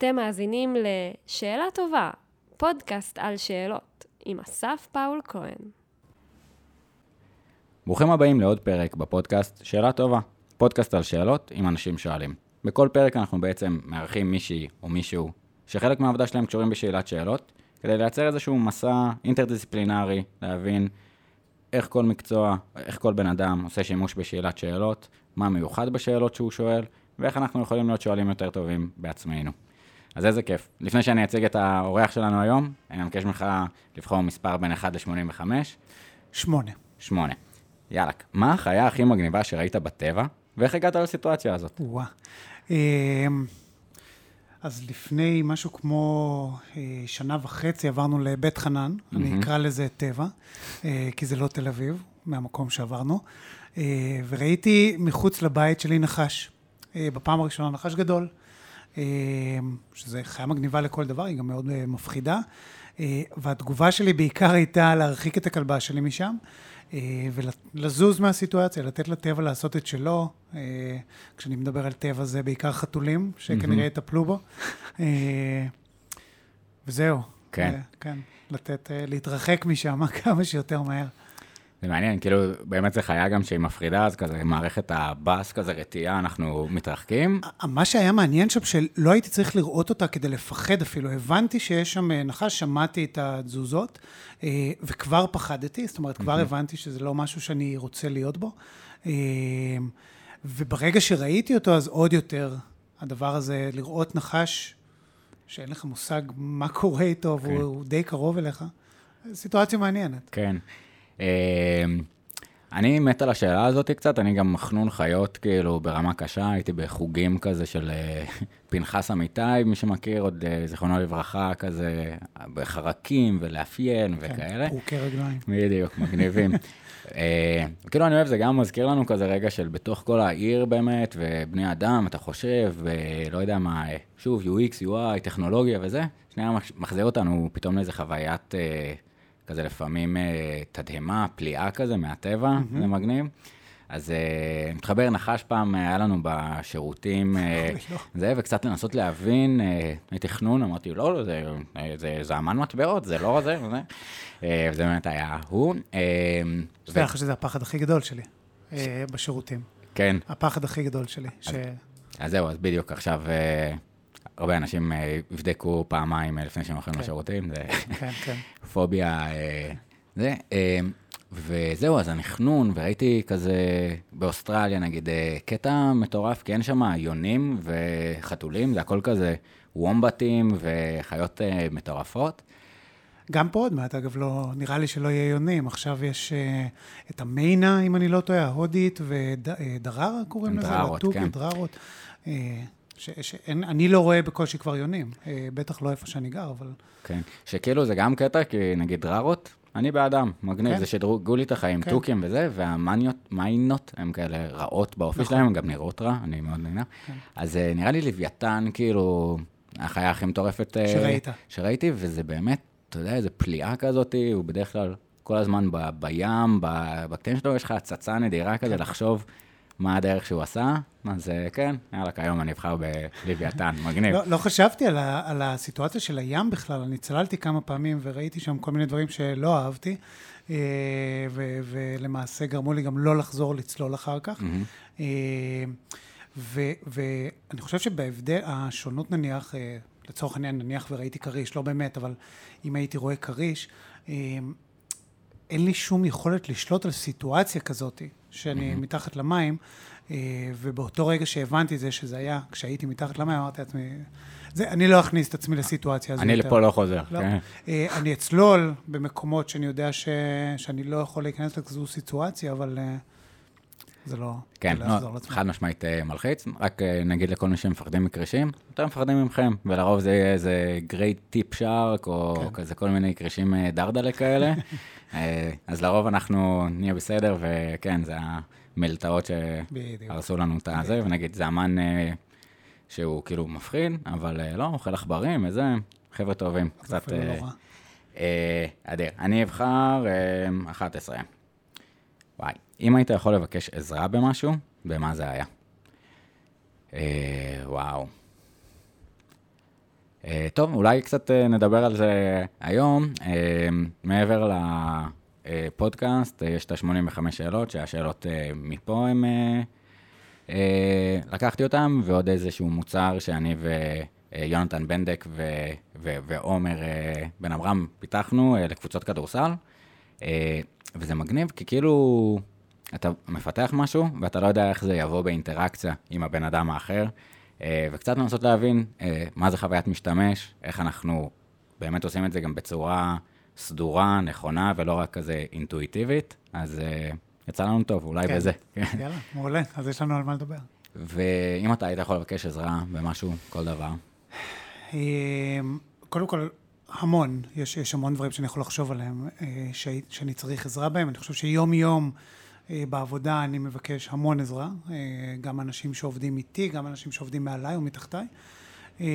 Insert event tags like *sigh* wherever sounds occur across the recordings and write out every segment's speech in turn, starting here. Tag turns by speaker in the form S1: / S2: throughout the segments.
S1: אתם מאזינים ל"שאלה טובה", פודקאסט על שאלות, עם אסף פאול כהן.
S2: ברוכים הבאים לעוד פרק בפודקאסט שאלה טובה, פודקאסט על שאלות עם אנשים שואלים. בכל פרק אנחנו בעצם מארחים מישהי או מישהו שחלק מהעבודה שלהם קשורים בשאלת שאלות, כדי לייצר איזשהו מסע אינטרדיסציפלינרי, להבין איך כל מקצוע, איך כל בן אדם עושה שימוש בשאלת שאלות, מה מיוחד בשאלות שהוא שואל, ואיך אנחנו יכולים להיות שואלים יותר טובים בעצמנו. אז איזה כיף. לפני שאני אציג את האורח שלנו היום, אני מבקש ממך לבחור מספר בין 1 ל-85.
S3: שמונה.
S2: 8. יאללה, מה החיה הכי מגניבה שראית בטבע, ואיך הגעת לסיטואציה הזאת?
S3: וואה. אמ, אז לפני משהו כמו אה, שנה וחצי עברנו לבית חנן, אני אקרא לזה טבע, אה, כי זה לא תל אביב, מהמקום שעברנו, אה, וראיתי מחוץ לבית שלי נחש. אה, בפעם הראשונה נחש גדול, אה, שזה חיה מגניבה לכל דבר, היא גם מאוד אה, מפחידה. אה, והתגובה שלי בעיקר הייתה להרחיק את הכלבה שלי משם, אה, ולזוז מהסיטואציה, לתת לטבע לעשות את שלו. אה, כשאני מדבר על טבע זה בעיקר חתולים, שכנראה יטפלו בו. אה, וזהו.
S2: כן.
S3: אה, כן. לתת, אה, להתרחק משם *laughs* כמה שיותר מהר.
S2: זה מעניין, כאילו, באמת זה חיה גם שהיא מפחידה, אז כזה מערכת הבאס, כזה רתיעה, אנחנו מתרחקים.
S3: מה שהיה מעניין שם, שלא הייתי צריך לראות אותה כדי לפחד אפילו. הבנתי שיש שם אה, נחש, שמעתי את התזוזות, אה, וכבר פחדתי, זאת אומרת, כבר הבנתי שזה לא משהו שאני רוצה להיות בו. אה, וברגע שראיתי אותו, אז עוד יותר, הדבר הזה, לראות נחש, שאין לך מושג מה קורה איתו, והוא די קרוב אליך, סיטואציה מעניינת.
S2: כן. אה, אני מת על השאלה הזאת קצת, אני גם מחנון חיות, כאילו, ברמה קשה, הייתי בחוגים כזה של אה, *laughs* פנחס אמיתי, מי שמכיר, עוד אה, זיכרונו לברכה, כזה, בחרקים ולאפיין וכאלה.
S3: פרוקי רגליים.
S2: בדיוק, מגניבים. *laughs* אה, כאילו אני אוהב, זה גם מזכיר לנו כזה רגע של בתוך כל העיר באמת, ובני אדם, אתה חושב, ולא יודע מה, שוב, UX, UI, טכנולוגיה וזה, שנייה מח- מחזיר אותנו פתאום לאיזה חוויית אה, כזה לפעמים אה, תדהמה, פליאה כזה מהטבע, זה מגניב. אז אה, מתחבר נחש פעם, אה, היה לנו בשירותים,
S3: לא.
S2: זה, וקצת לנסות להבין, הייתי חנון, אמרתי, לא, לא, זה, אה, זה זעמן מטבעות, זה לא זה, וזה. אה, וזה באמת היה הוא. אה, ו-
S3: שתדע לך שזה הפחד הכי גדול שלי אה, בשירותים.
S2: כן,
S3: הפחד הכי גדול שלי. ש...
S2: אז זהו, אז בדיוק עכשיו, אה, הרבה אנשים אה, יבדקו פעמיים אה, לפני שהם הולכים
S3: כן.
S2: לשירותים, זה
S3: כן, כן. *laughs*
S2: פוביה, אה, זה. וזהו, אז הנכנון, וראיתי כזה באוסטרליה, נגיד, קטע מטורף, כי אין שם יונים וחתולים, זה הכל כזה וומבטים וחיות מטורפות.
S3: גם פה עוד מעט, אגב, לא, נראה לי שלא יהיה יונים. עכשיו יש את המיינה, אם אני לא טועה, ההודית, ודררה קוראים לזה?
S2: דררות, כן.
S3: דררות. ש, שאין, אני לא רואה בקושי כבר יונים. אה, בטח לא איפה שאני גר, אבל...
S2: כן, שכאילו זה גם קטע, כי נגיד דררות, אני באדם, מגניב,
S3: כן.
S2: זה שדרגו לי את החיים,
S3: כן.
S2: תוכים וזה, והמניות, מיינות, הם כאלה רעות באופי
S3: נכון.
S2: שלהם, הם גם נראות רע, אני מאוד נהנה. אז אה, נראה לי לוויתן, כאילו, החיה הכי מטורפת... אה,
S3: שראית.
S2: שראיתי, וזה באמת, אתה יודע, איזו פליאה כזאת, הוא בדרך כלל כל הזמן ב, בים, בקטעים שלו, יש לך הצצה נדירה כזה לחשוב מה הדרך שהוא עשה, אז אה, כן, יאללה, כיום אני אבחר בלוויתן, *laughs* מגניב.
S3: לא, לא חשבתי על, ה, על הסיטואציה של הים בכלל, אני צללתי כמה פעמים וראיתי שם כל מיני דברים שלא אהבתי, אה, ו, ולמעשה גרמו לי גם לא לחזור לצלול אחר כך. אה, ו- ואני חושב שבהבדל, השונות נניח, לצורך העניין נניח וראיתי כריש, לא באמת, אבל אם הייתי רואה כריש, אין לי שום יכולת לשלוט על סיטואציה כזאת, שאני מתחת למים, אה, ובאותו רגע שהבנתי את זה, שזה היה כשהייתי מתחת למים, אמרתי לעצמי, זה, אני לא אכניס את עצמי לסיטואציה הזו
S2: אני
S3: יותר.
S2: לפה לא חוזר.
S3: לא.
S2: כן.
S3: אה, אני אצלול במקומות שאני יודע ש... שאני לא יכול להיכנס לכזו סיטואציה, אבל אה, זה לא...
S2: כן,
S3: זה
S2: לא,
S3: לא.
S2: חד משמעית מלחיץ, רק נגיד לכל מי שמפחדים מקרישים, יותר מפחדים ממכם, ולרוב זה יהיה איזה גרייט טיפ שרק, או
S3: כן.
S2: כזה כל מיני קרישים דרדלה כאלה, *laughs* אז לרוב אנחנו נהיה בסדר, וכן, זה המלטעות. שהרסו לנו את הזה, ונגיד זה אמן אה, שהוא כאילו מפחיד, אבל אה, לא, אוכל עכברים וזה, חבר'ה טובים, קצת...
S3: לא
S2: אה. אה, אדיר, אני אבחר אה, 11. וואי, אם היית יכול לבקש עזרה במשהו, במה זה היה? אה, וואו. אה, טוב, אולי קצת אה, נדבר על זה היום. אה, מעבר לפודקאסט, יש את ה-85 שאלות, שהשאלות מפה הם... לקחתי אותם, ועוד איזשהו מוצר שאני ויונתן בנדק ועומר בן אברהם פיתחנו לקבוצות כדורסל. וזה מגניב, כי כאילו אתה מפתח משהו, ואתה לא יודע איך זה יבוא באינטראקציה עם הבן אדם האחר. אה, וקצת לנסות להבין אה, מה זה חוויית משתמש, איך אנחנו באמת עושים את זה גם בצורה סדורה, נכונה, ולא רק כזה אינטואיטיבית. אז אה, יצא לנו טוב, אולי כן. בזה. *laughs*
S3: יאללה, מעולה, אז יש לנו על מה לדבר.
S2: ואם אתה היית יכול לבקש עזרה במשהו, כל דבר.
S3: קודם כל, המון, יש, יש המון דברים שאני יכול לחשוב עליהם, שאני צריך עזרה בהם. אני חושב שיום-יום... אה, בעבודה אני מבקש המון עזרה, אה, גם אנשים שעובדים איתי, גם אנשים שעובדים מעליי או מתחתיי. אה,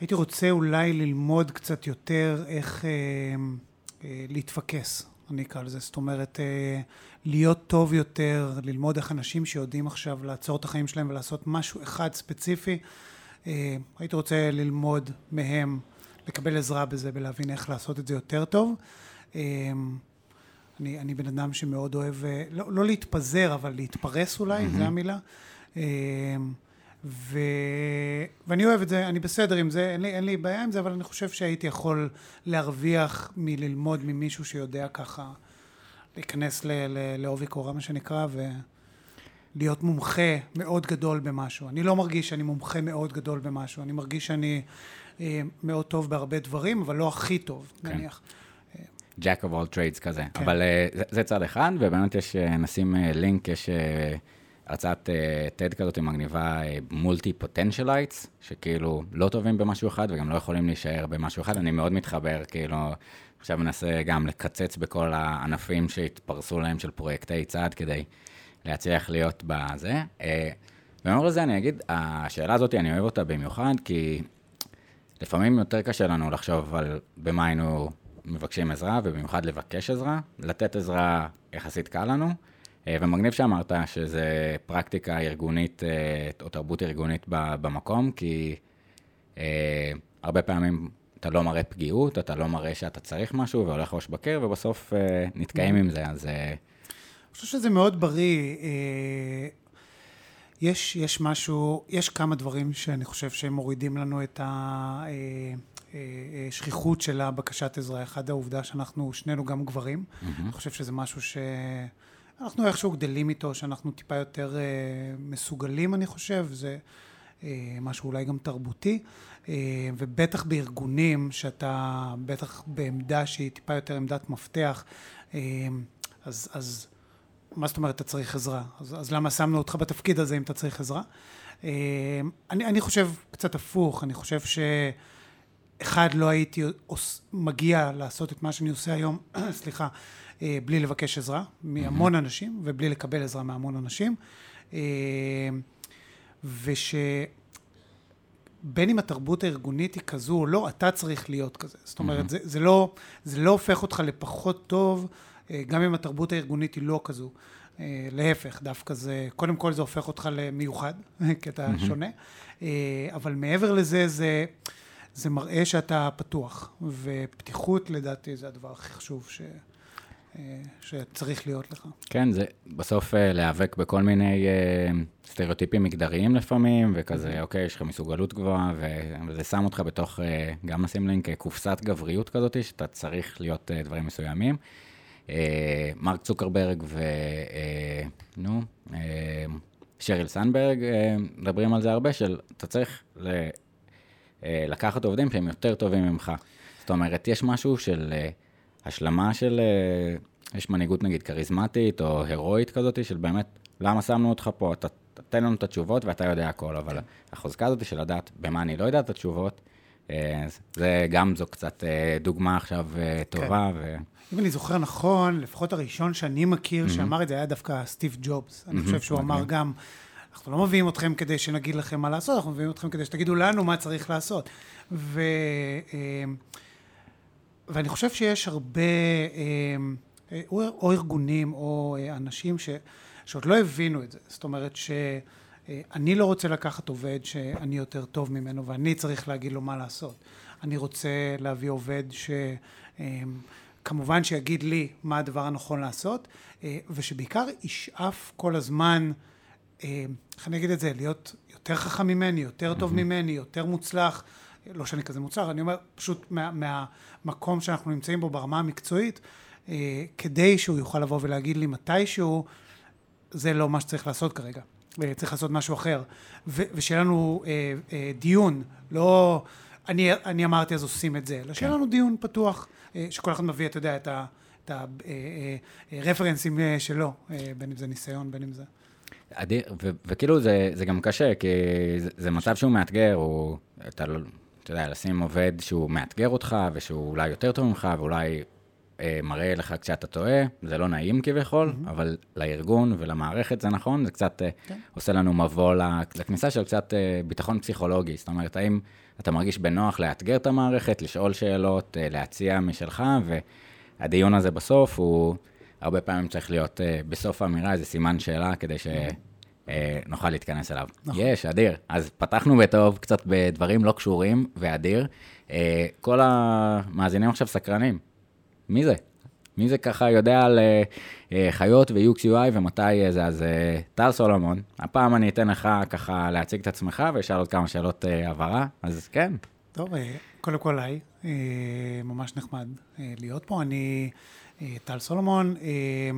S3: הייתי רוצה אולי ללמוד קצת יותר איך להתפקס, אני אקרא לזה. זאת אומרת, להיות טוב יותר, ללמוד איך אנשים שיודעים עכשיו לעצור את החיים שלהם ולעשות משהו אחד ספציפי, הייתי רוצה ללמוד מהם, לקבל עזרה בזה ולהבין איך לעשות את זה יותר טוב. אני, אני בן אדם שמאוד אוהב, אה, לא, לא להתפזר, אבל להתפרס אולי, mm-hmm. זו המילה. אה, ו... ואני אוהב את זה, אני בסדר עם זה, אין לי, אין לי בעיה עם זה, אבל אני חושב שהייתי יכול להרוויח מללמוד ממישהו שיודע ככה להיכנס ל... ל... לעובי קורה, מה שנקרא, ולהיות מומחה מאוד גדול במשהו. אני לא מרגיש שאני מומחה מאוד גדול במשהו, אני מרגיש שאני אה, מאוד טוב בהרבה דברים, אבל לא הכי טוב, כן. נניח.
S2: Jack of all trades כזה. כן. אבל uh, זה, זה צד אחד, ובאמת יש, uh, נשים uh, לינק, יש הרצאת TED כזאת מגניבה, מולטי פוטנציאלייטס, שכאילו לא טובים במשהו אחד וגם לא יכולים להישאר במשהו אחד. אני מאוד מתחבר, כאילו, עכשיו מנסה גם לקצץ בכל הענפים שהתפרסו להם של פרויקטי צעד כדי להצליח להיות בזה. ומעבר לזה אני אגיד, השאלה הזאת, אני אוהב אותה במיוחד, כי לפעמים יותר קשה לנו לחשוב על במה היינו מבקשים עזרה, ובמיוחד לבקש עזרה. לתת עזרה יחסית קל לנו, אה, ומגניב שאמרת שזה פרקטיקה ארגונית אה, או תרבות ארגונית במקום, כי אה, הרבה פעמים אתה לא מראה פגיעות, אתה לא מראה שאתה צריך משהו והולך ראש בקר, ובסוף נתקעים עם זה, אז...
S3: אני חושב שזה מאוד בריא. יש, יש משהו, יש כמה דברים שאני חושב שהם מורידים לנו את ה... אה, אה, שכיחות של הבקשת עזרה. אחד העובדה שאנחנו שנינו גם גברים. Mm-hmm. אני חושב שזה משהו שאנחנו איכשהו גדלים איתו, שאנחנו טיפה יותר אה, מסוגלים, אני חושב. זה משהו אולי גם תרבותי. ובטח בארגונים, שאתה בטח בעמדה שהיא טיפה יותר עמדת מפתח, אז, אז מה זאת אומרת אתה צריך עזרה? אז, אז למה שמנו אותך בתפקיד הזה אם אתה צריך עזרה? אני, אני חושב קצת הפוך, אני חושב ש... אחד, לא הייתי מגיע לעשות את מה שאני עושה היום, *clears throat* סליחה, אה, בלי לבקש עזרה מהמון אנשים, ובלי לקבל עזרה מהמון אנשים. אה, ושבין אם התרבות הארגונית היא כזו או לא, אתה צריך להיות כזה. זאת אומרת, זה, זה, לא, זה לא הופך אותך לפחות טוב, אה, גם אם התרבות הארגונית היא לא כזו. להפך, דווקא זה, קודם כל זה הופך אותך למיוחד, *laughs* כי אתה שונה. אבל מעבר לזה, זה... זה מראה שאתה פתוח, ופתיחות לדעתי זה הדבר הכי חשוב ש... אה, שצריך להיות לך.
S2: כן, זה בסוף אה, להיאבק בכל מיני אה, סטריאוטיפים מגדריים לפעמים, וכזה, אוקיי, אוקיי יש לך מסוגלות גבוהה, וזה שם אותך בתוך, גם נשים לינק, קופסת גבריות כזאת, שאתה צריך להיות דברים מסוימים. מרק צוקרברג ו... נו, שריל סנברג מדברים על זה הרבה, של אתה צריך לקחת עובדים שהם יותר טובים ממך. זאת אומרת, יש משהו של אה, השלמה של, אה, יש מנהיגות נגיד כריזמטית או הירואית כזאת, של באמת, למה שמנו אותך פה? אתה תן לנו את התשובות ואתה יודע הכל, אבל החוזקה הזאת של לדעת במה אני לא יודע את התשובות, זה גם זו קצת דוגמה עכשיו טובה. כן. ו...
S3: אם אני זוכר נכון, לפחות הראשון שאני מכיר mm-hmm. שאמר את זה היה דווקא סטיב ג'ובס. Mm-hmm. אני חושב שהוא אמר גם... אנחנו לא מביאים אתכם כדי שנגיד לכם מה לעשות, אנחנו מביאים אתכם כדי שתגידו לנו מה צריך לעשות. ו, אמ, ואני חושב שיש הרבה, אמ, או, ארגונים או אנשים ש, שעוד לא הבינו את זה. זאת אומרת ש... אה, לא רוצה לקחת עובד שאני יותר טוב ממנו ואני צריך להגיד לו מה לעשות. אני רוצה להביא עובד שכמובן שיגיד לי מה הדבר הנכון לעשות, ושבעיקר ישאף כל הזמן, איך אני אגיד את זה, להיות יותר חכם ממני, יותר טוב ממני, יותר מוצלח. לא שאני כזה מוצלח, אני אומר פשוט מה, מהמקום שאנחנו נמצאים בו ברמה המקצועית, אה, כדי שהוא יוכל לבוא ולהגיד לי מתישהו, זה לא מה שצריך לעשות כרגע, צריך לעשות משהו אחר. ו- ושיהיה לנו אה, אה, דיון, לא אני, אני אמרתי אז עושים את זה, אלא שיהיה כן. לנו דיון פתוח, אה, שכל אחד מביא, אתה יודע, את ה... את הרפרנסים אה, אה, שלו, בין אם זה ניסיון, בין אם זה...
S2: אדיר, וכאילו זה, זה גם קשה, כי זה, זה מצב שהוא מאתגר, הוא, אתה, לא, אתה יודע, לשים עובד שהוא מאתגר אותך, ושהוא אולי יותר טוב ממך, ואולי אה, מראה לך כשאתה טועה, זה לא נעים כביכול, mm-hmm. אבל לארגון ולמערכת זה נכון, זה קצת אה, כן. עושה לנו מבוא לכניסה של קצת אה, ביטחון פסיכולוגי. זאת אומרת, האם אתה מרגיש בנוח לאתגר את המערכת, לשאול שאלות, אה, להציע משלך, והדיון הזה בסוף הוא... הרבה פעמים צריך להיות uh, בסוף האמירה איזה סימן שאלה כדי שנוכל אה, להתכנס אליו. נכון. יש, אדיר. אז פתחנו בטוב, קצת בדברים לא קשורים, ואדיר. Uh, כל המאזינים עכשיו סקרנים. מי זה? מי זה ככה יודע על חיות ו-UX UI ומתי זה? אז טל סולומון, הפעם אני אתן לך ככה להציג את עצמך ואשאל עוד כמה שאלות הבהרה, אז כן.
S3: טוב, קודם כל היי, ממש נחמד להיות פה. אני אה, טל סולומון. אה,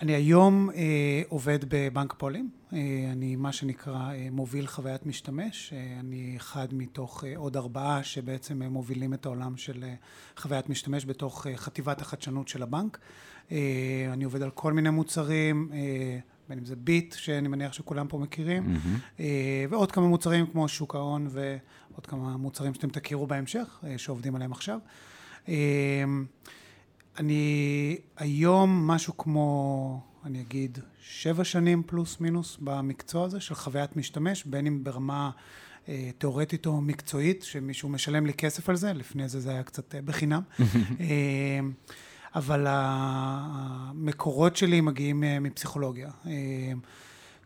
S3: אני היום אה, עובד בבנק הפועלים, אני מה שנקרא מוביל חוויית משתמש, אני אחד מתוך עוד ארבעה שבעצם מובילים את העולם של חוויית משתמש בתוך חטיבת החדשנות של הבנק. אני עובד על כל מיני מוצרים, בין אם זה ביט, שאני מניח שכולם פה מכירים, mm-hmm. ועוד כמה מוצרים כמו שוק ההון ועוד כמה מוצרים שאתם תכירו בהמשך, שעובדים עליהם עכשיו. אני היום משהו כמו, אני אגיד, שבע שנים פלוס מינוס במקצוע הזה של חוויית משתמש, בין אם ברמה אה, תיאורטית או מקצועית, שמישהו משלם לי כסף על זה, לפני זה זה היה קצת אה, בחינם. *laughs* אה, אבל המקורות שלי מגיעים אה, מפסיכולוגיה. אה,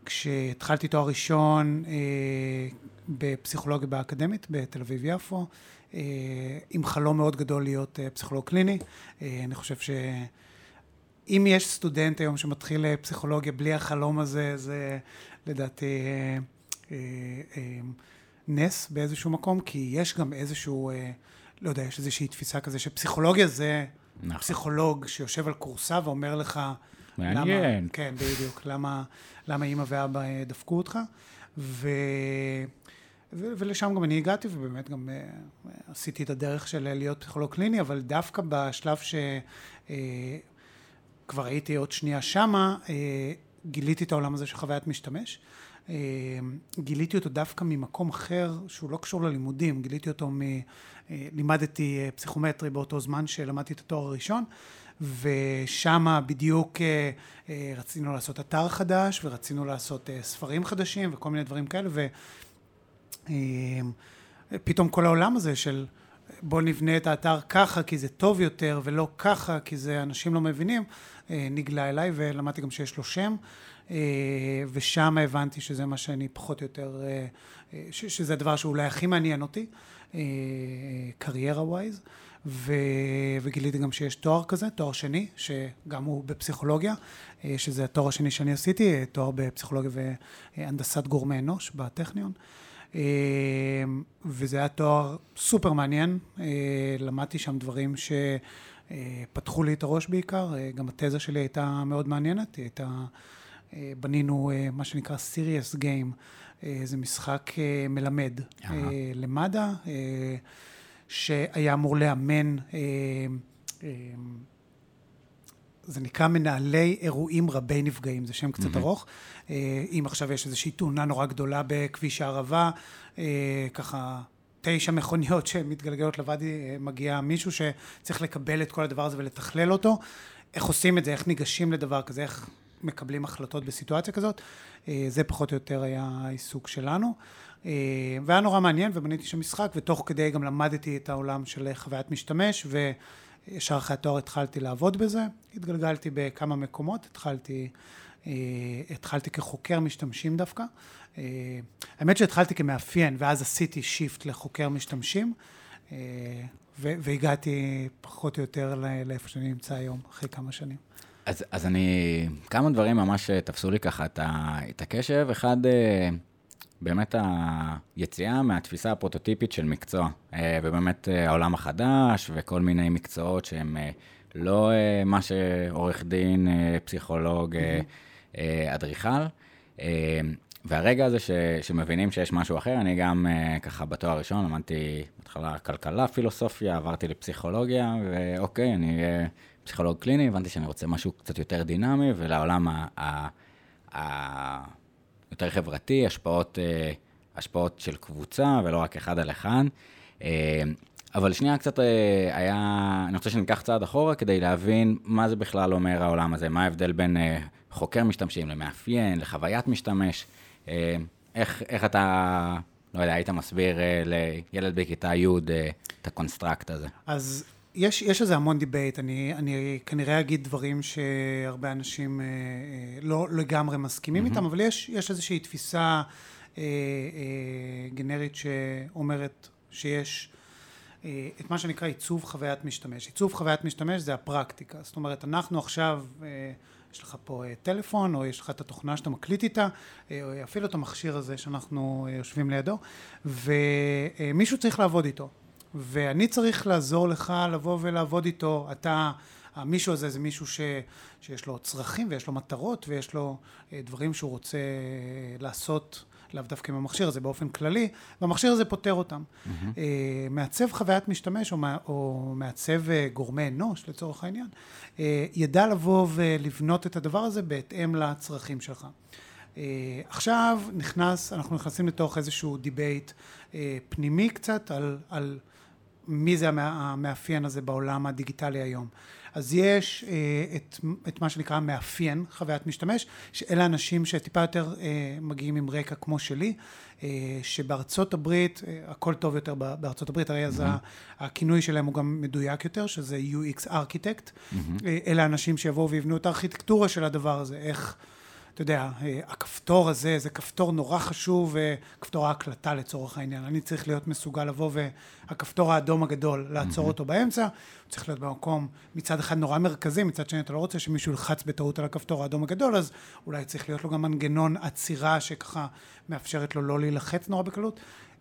S3: כשהתחלתי תואר ראשון אה, בפסיכולוגיה באקדמית בתל אביב-יפו, עם חלום מאוד גדול להיות אה, פסיכולוג קליני. אה, אני חושב שאם יש סטודנט היום שמתחיל פסיכולוגיה בלי החלום הזה, זה לדעתי נס באיזשהו מקום, כי יש גם איזשהו, לא יודע, יש איזושהי תפיסה כזה שפסיכולוגיה זה נכון. פסיכולוג שיושב על קורסה ואומר לך...
S2: מעניין.
S3: למה, כן, בדיוק. למה, למה אימא ואבא דפקו אותך? ו... ולשם גם אני הגעתי, ובאמת גם uh, עשיתי את הדרך של להיות פסיכולוג קליני, אבל דווקא בשלב שכבר uh, הייתי עוד שנייה שמה, uh, גיליתי את העולם הזה של חוויית משתמש. Uh, גיליתי אותו דווקא ממקום אחר שהוא לא קשור ללימודים, גיליתי אותו מ... Uh, לימדתי uh, פסיכומטרי באותו זמן שלמדתי את התואר הראשון, ושם בדיוק רצינו לעשות אתר חדש, ורצינו לעשות ספרים חדשים וכל מיני דברים כאלה, פתאום כל העולם הזה של בוא נבנה את האתר ככה כי זה טוב יותר ולא ככה כי זה אנשים לא מבינים, אה, נגלה אליי ולמדתי גם שיש לו שם אה, ושם הבנתי שזה מה שאני פחות או יותר, אה, שזה הדבר שאולי הכי מעניין אותי, קריירה ווייז. ו... וגיליתי גם שיש תואר כזה, תואר שני, שגם הוא בפסיכולוגיה, שזה התואר השני שאני עשיתי, תואר בפסיכולוגיה והנדסת גורמי אנוש בטכניון. אמ, וזה היה תואר סופר מעניין, אה, למדתי שם דברים שפתחו לי את הראש בעיקר, אה, גם התזה שלי הייתה מאוד מעניינת, היא הייתה, אה, בנינו מה שנקרא Serious Game, זה משחק מלמד למד"א, שהיה אמור לאמן זה נקרא מנהלי אירועים רבי נפגעים, זה שם קצת mm-hmm. ארוך. אה, אם עכשיו יש איזושהי תאונה נורא גדולה בכביש הערבה, אה, ככה תשע מכוניות *laughs* שמתגלגלות לוואדי, אה, מגיע מישהו שצריך לקבל את כל הדבר הזה ולתכלל אותו. איך עושים את זה, איך ניגשים לדבר כזה, איך מקבלים החלטות בסיטואציה כזאת. זה פחות או יותר היה העיסוק שלנו. והיה נורא מעניין ובניתי שם משחק, ותוך כדי גם למדתי את העולם של חוויית משתמש, וישר אחרי התואר התחלתי לעבוד בזה. התגלגלתי בכמה מקומות, התחלתי התחלתי כחוקר משתמשים דווקא. האמת שהתחלתי כמאפיין, ואז עשיתי שיפט לחוקר משתמשים, והגעתי פחות או יותר לאיפה שאני נמצא היום, אחרי כמה שנים.
S2: אז, אז אני, כמה דברים ממש תפסו לי ככה את, את הקשב. אחד, באמת היציאה מהתפיסה הפרוטוטיפית של מקצוע, אה, ובאמת אה, העולם החדש וכל מיני מקצועות שהם אה, לא מה שעורך דין, פסיכולוג, אדריכל. והרגע הזה ש, שמבינים שיש משהו אחר, אני גם ככה בתואר הראשון למדתי בהתחלה כלכלה, פילוסופיה, עברתי לפסיכולוגיה, ואוקיי, אני פסיכולוג קליני, הבנתי שאני רוצה משהו קצת יותר דינמי, ולעולם ה... ה, ה יותר חברתי, השפעות, אה, השפעות של קבוצה ולא רק אחד על אחד. אה, אבל שנייה קצת אה, היה, אני רוצה שניקח צעד אחורה כדי להבין מה זה בכלל אומר העולם הזה, מה ההבדל בין חוקר משתמשים למאפיין, לחוויית משתמש. איך, איך אתה, לא יודע, היית מסביר לילד בכיתה י' את הקונסטרקט הזה?
S3: אז יש, יש איזה המון debate, אני, אני כנראה אגיד דברים שהרבה אנשים אה, אה, לא לגמרי מסכימים mm-hmm. איתם, אבל יש, יש איזושהי תפיסה אה, אה, גנרית שאומרת שיש אה, את מה שנקרא עיצוב חוויית משתמש. עיצוב חוויית משתמש זה הפרקטיקה, זאת אומרת אנחנו עכשיו, אה, יש לך פה אה, טלפון, או יש לך את התוכנה שאתה מקליט איתה, אה, או אפילו את המכשיר הזה שאנחנו אה, יושבים לידו, ומישהו צריך לעבוד איתו. ואני צריך לעזור לך לבוא ולעבוד איתו. אתה, המישהו הזה זה מישהו ש, שיש לו צרכים ויש לו מטרות ויש לו אה, דברים שהוא רוצה אה, לעשות. לאו דווקא עם המכשיר הזה באופן כללי, והמכשיר הזה פותר אותם. Mm-hmm. מעצב חוויית משתמש או, או מעצב גורמי אנוש לצורך העניין, ידע לבוא ולבנות את הדבר הזה בהתאם לצרכים שלך. עכשיו נכנס, אנחנו נכנסים לתוך איזשהו debate פנימי קצת על, על מי זה המאפיין הזה בעולם הדיגיטלי היום. אז יש אה, את, את מה שנקרא מאפיין חוויית משתמש, שאלה אנשים שטיפה יותר אה, מגיעים עם רקע כמו שלי, אה, שבארצות הברית, אה, הכל טוב יותר בארצות הברית, הרי אז mm-hmm. הכינוי שלהם הוא גם מדויק יותר, שזה UX Architect. Mm-hmm. אה, אלה אנשים שיבואו ויבנו את הארכיטקטורה של הדבר הזה, איך... אתה יודע, אה, הכפתור הזה זה כפתור נורא חשוב, אה, כפתור ההקלטה לצורך העניין. אני צריך להיות מסוגל לבוא והכפתור האדום הגדול, לעצור mm-hmm. אותו באמצע, הוא צריך להיות במקום מצד אחד נורא מרכזי, מצד שני אתה לא רוצה שמישהו ילחץ בטעות על הכפתור האדום הגדול, אז אולי צריך להיות לו גם מנגנון עצירה שככה מאפשרת לו לא להילחץ נורא בקלות.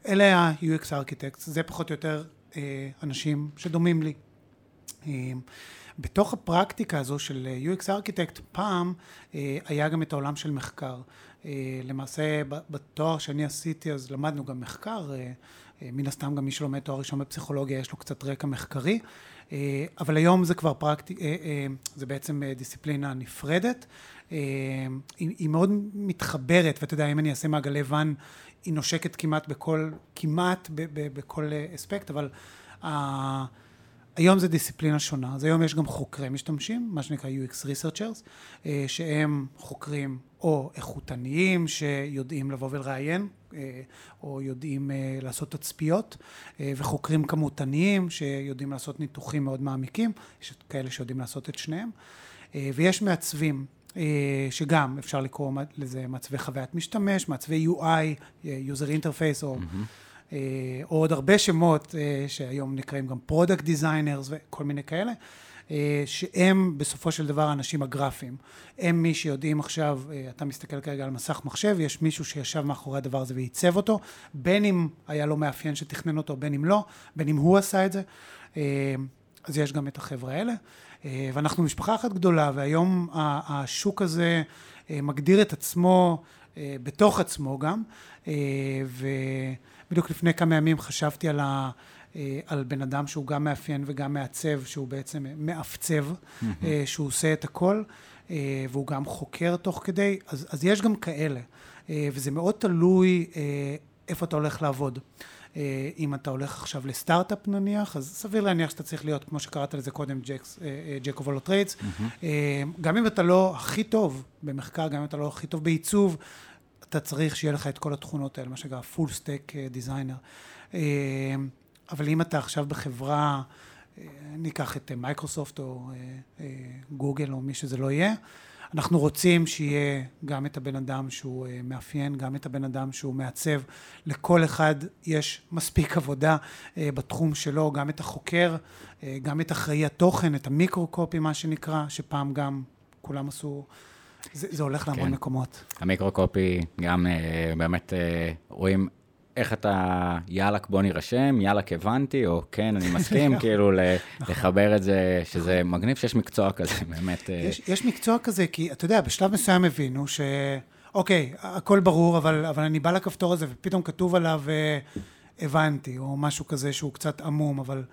S3: אלה ה-UX Architects, זה פחות או יותר אה, אנשים שדומים לי. בתוך הפרקטיקה הזו של אה, UX Architect, פעם אה, היה גם את העולם של מחקר. אה, למעשה, בתואר שאני עשיתי, אז למדנו גם מחקר. מן הסתם גם מי שלומד תואר ראשון בפסיכולוגיה יש לו קצת רקע מחקרי, אבל היום זה כבר פרקטי... זה בעצם דיסציפלינה נפרדת. היא מאוד מתחברת, ואתה יודע, אם אני אעשה מעגלי ואן, היא נושקת כמעט בכל, כמעט בכל אספקט, אבל היום זה דיסציפלינה שונה, אז היום יש גם חוקרי משתמשים, מה שנקרא UX Researchers, אה, שהם חוקרים או איכותניים שיודעים לבוא ולראיין, אה, או יודעים אה, לעשות תצפיות, וחוקרים כמותניים שיודעים לעשות ניתוחים מאוד מעמיקים, יש כאלה שיודעים לעשות את שניהם, ויש מעצבים שגם אפשר לקרוא לזה מעצבי חוויית משתמש, מעצבי UI, user interface או... Mm-hmm. או אה, עוד הרבה שמות אה, שהיום נקראים גם product designers וכל מיני כאלה, אה, שהם בסופו של דבר האנשים הגרפיים. הם מי שיודעים עכשיו, אתה מסתכל כרגע על מסך מחשב, יש מישהו שישב מאחורי הדבר הזה וייצב אותו, בין אם היה לו מאפיין שתכנן אותו, בין אם לא, בין אם הוא עשה את זה. אז יש גם את החבר'ה האלה. ואנחנו משפחה אחת גדולה, והיום השוק הזה מגדיר את עצמו בתוך עצמו גם, ו... בדיוק לפני כמה ימים חשבתי על, ה, אה, על בן אדם שהוא גם מאפיין וגם מעצב, שהוא בעצם מעפצב, mm-hmm. שהוא עושה את הכל, אה, והוא גם חוקר תוך כדי, אז, אז יש גם כאלה, וזה מאוד תלוי איפה אתה הולך לעבוד. אם אתה הולך עכשיו לסטארט-אפ נניח, אז סביר להניח שאתה צריך להיות, כמו שקראת לזה קודם, jack of all trades. גם אם אתה לא הכי טוב במחקר, גם אם אתה לא הכי טוב בעיצוב, אתה צריך שיהיה לך את כל התכונות האלה, מה שנקרא full stack אה, designer. אה, אבל אם אתה עכשיו בחברה, אה, ניקח את מייקרוסופט או גוגל או מי שזה לא יהיה, אנחנו רוצים שיהיה גם את הבן אדם שהוא מאפיין, גם את הבן אדם שהוא מעצב. לכל אחד יש מספיק עבודה בתחום שלו, גם את החוקר, גם את אחראי התוכן, את ה micro-copy, מה שנקרא, שפעם גם כולם עשו... זה, זה הולך להמון
S2: כן.
S3: מקומות.
S2: ה micro-copy, גם אה, באמת אה, רואים איך אתה, יאללה, בוא נירשם, יאללה, הבנתי, או כן, אני מסכים, *laughs* כאילו ל- לחבר את זה, שזה מגניב שיש מקצוע כזה, *laughs* באמת. אה,
S3: יש, יש מקצוע כזה, כי אתה יודע, בשלב מסוים הבינו ש... אוקיי, הכל ברור, אבל, אבל אני בא לכפתור הזה ופתאום כתוב עליו אה, הבנתי, או משהו כזה שהוא קצת עמום, אבל,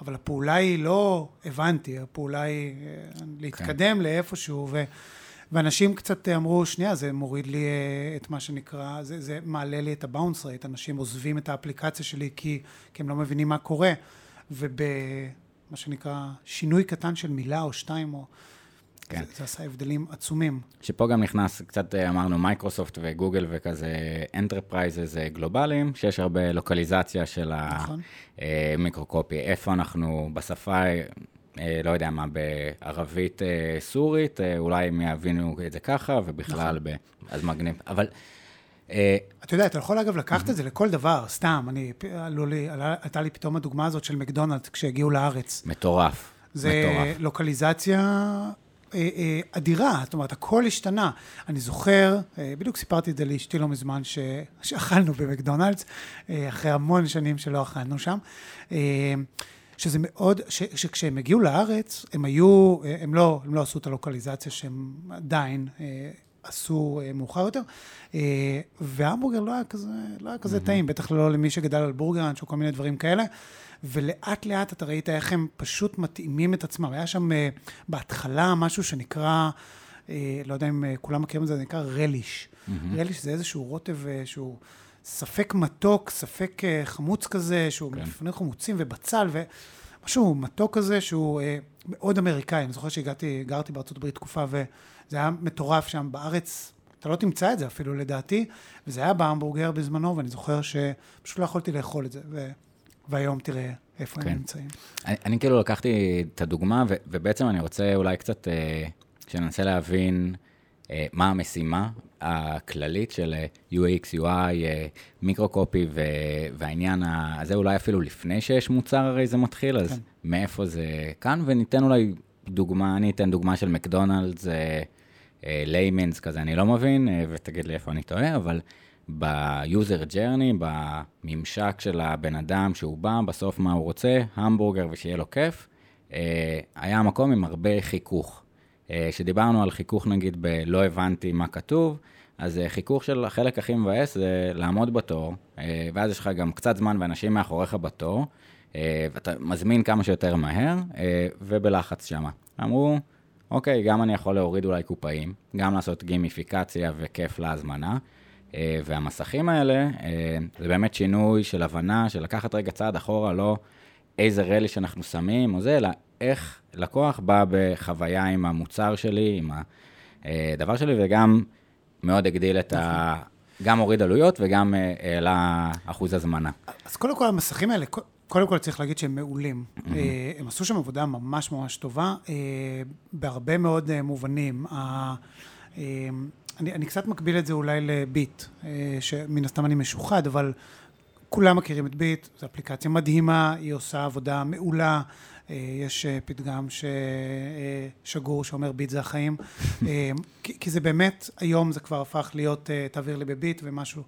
S3: אבל הפעולה היא לא הבנתי, הפעולה היא אה, להתקדם כן. לאיפשהו, ו, ואנשים קצת אמרו, שנייה, זה מוריד לי אה, את מה שנקרא, זה, זה מעלה לי את הבאונס רייט, אנשים עוזבים את האפליקציה שלי כי, כי הם לא מבינים מה קורה, ובמה שנקרא שינוי קטן של מילה או שתיים, או...
S2: כן.
S3: זה, זה עשה הבדלים עצומים.
S2: שפה גם נכנס, קצת אה, אמרנו מייקרוסופט וגוגל וכזה enterprises גלובליים, שיש הרבה לוקליזציה של
S3: נכון.
S2: ה micro-copy, איפה אנחנו בשפה, אה, לא יודע מה, בערבית אה, סורית, אה, אולי הם יבינו את זה ככה, ובכלל, ב... אז מגניב. אבל אה,
S3: אתה יודע, אתה יכול אגב לקחת את זה לכל דבר, סתם, אני, עלו לי, עלה- עלתה לי פתאום הדוגמה הזאת של מקדונלדס כשהגיעו לארץ.
S2: מטורף.
S3: זה
S2: מטורף.
S3: לוקליזציה אה, אה, אדירה, זאת אומרת, הכל השתנה. אני זוכר, אה, בדיוק סיפרתי את זה לאשתי לא מזמן, ש... שאכלנו במקדונלדס, אה, אחרי המון שנים שלא אכלנו שם. שזה מאוד, ש, שכשהם הגיעו לארץ, הם היו, הם לא, הם לא עשו את הלוקליזציה שהם עדיין אה, עשו אה, מאוחר יותר, אה, והמבורגר לא היה כזה, לא היה כזה טעים, בטח לא למי שגדל על בורגראנץ' או כל מיני דברים כאלה. ולאט לאט אתה ראית איך הם פשוט מתאימים את עצמם. היה שם אה, בהתחלה משהו שנקרא, אה, לא יודע אם אה, כולם מכירים את זה, זה נקרא רליש. רליש זה איזשהו רוטב אה, שהוא ספק מתוק, ספק אה, חמוץ כזה, שהוא
S2: כן.
S3: מלפני חמוצים ובצל, ומשהו מתוק כזה שהוא אה, מאוד אמריקאי. אני זוכר שהגעתי, גרתי בארצות הברית תקופה, וזה היה מטורף שם בארץ. אתה לא תמצא את זה אפילו לדעתי, וזה היה בהמבורגר בזמנו, ואני זוכר שפשוט לא יכולתי לאכול את זה, ו... והיום תראה איפה
S2: כן.
S3: הם נמצאים.
S2: אני, אני כאילו לקחתי את הדוגמה, ו, ובעצם אני רוצה אולי קצת, אה, שננסה להבין מה המשימה הכללית של אה, UX, UI, אה, מיקרו-קופי, והעניין הזה אולי אפילו לפני שיש מוצר, הרי זה מתחיל, אז
S3: כן.
S2: מאיפה זה כאן, וניתן אולי דוגמה, אני אתן דוגמה של מקדונלדס, אה, אה, layman's כזה, אני לא מבין, אה, ותגיד לי איפה אני טועה, אבל ב user journey, בממשק של הבן אדם שהוא בא, בסוף מה הוא רוצה, המבורגר ושיהיה לו כיף, אה, היה מקום עם הרבה חיכוך. אה, כשדיברנו על חיכוך נגיד בלא הבנתי מה כתוב, אז אה, חיכוך של החלק הכי מבאס זה לעמוד בתור, אה, ואז יש לך גם קצת זמן ואנשים מאחוריך בתור, ואתה מזמין כמה שיותר מהר, ובלחץ שמה. אמרו, אוקיי, גם אני יכול להוריד אולי קופאים, גם לעשות גימיפיקציה וכיף להזמנה. והמסכים האלה, זה באמת שינוי של הבנה, של לקחת רגע צעד אחורה, לא איזה רלי שאנחנו שמים או זה, אלא איך לקוח בא בחוויה עם המוצר שלי, עם הדבר שלי, וגם מאוד הגדיל את ה... גם הוריד עלויות וגם אה, העלה אחוז הזמנה.
S3: אז קודם כל המסכים האלה, קודם כל צריך להגיד שהם מעולים. אה, הם עשו שם עבודה ממש ממש טובה, אה, בהרבה מאוד אה, מובנים. אה, אני, אני קצת מקביל את זה אולי לביט, אה, שמן הסתם אני משוחד, אבל כולם מכירים את ביט, זו אפליקציה מדהימה, היא עושה עבודה מעולה. אה, יש אה, פתגם ששגור שאומר ביט זה החיים, *laughs* אה, כי, כי זה באמת, היום זה כבר הפך להיות אה, תעביר לי בביט ומשהו.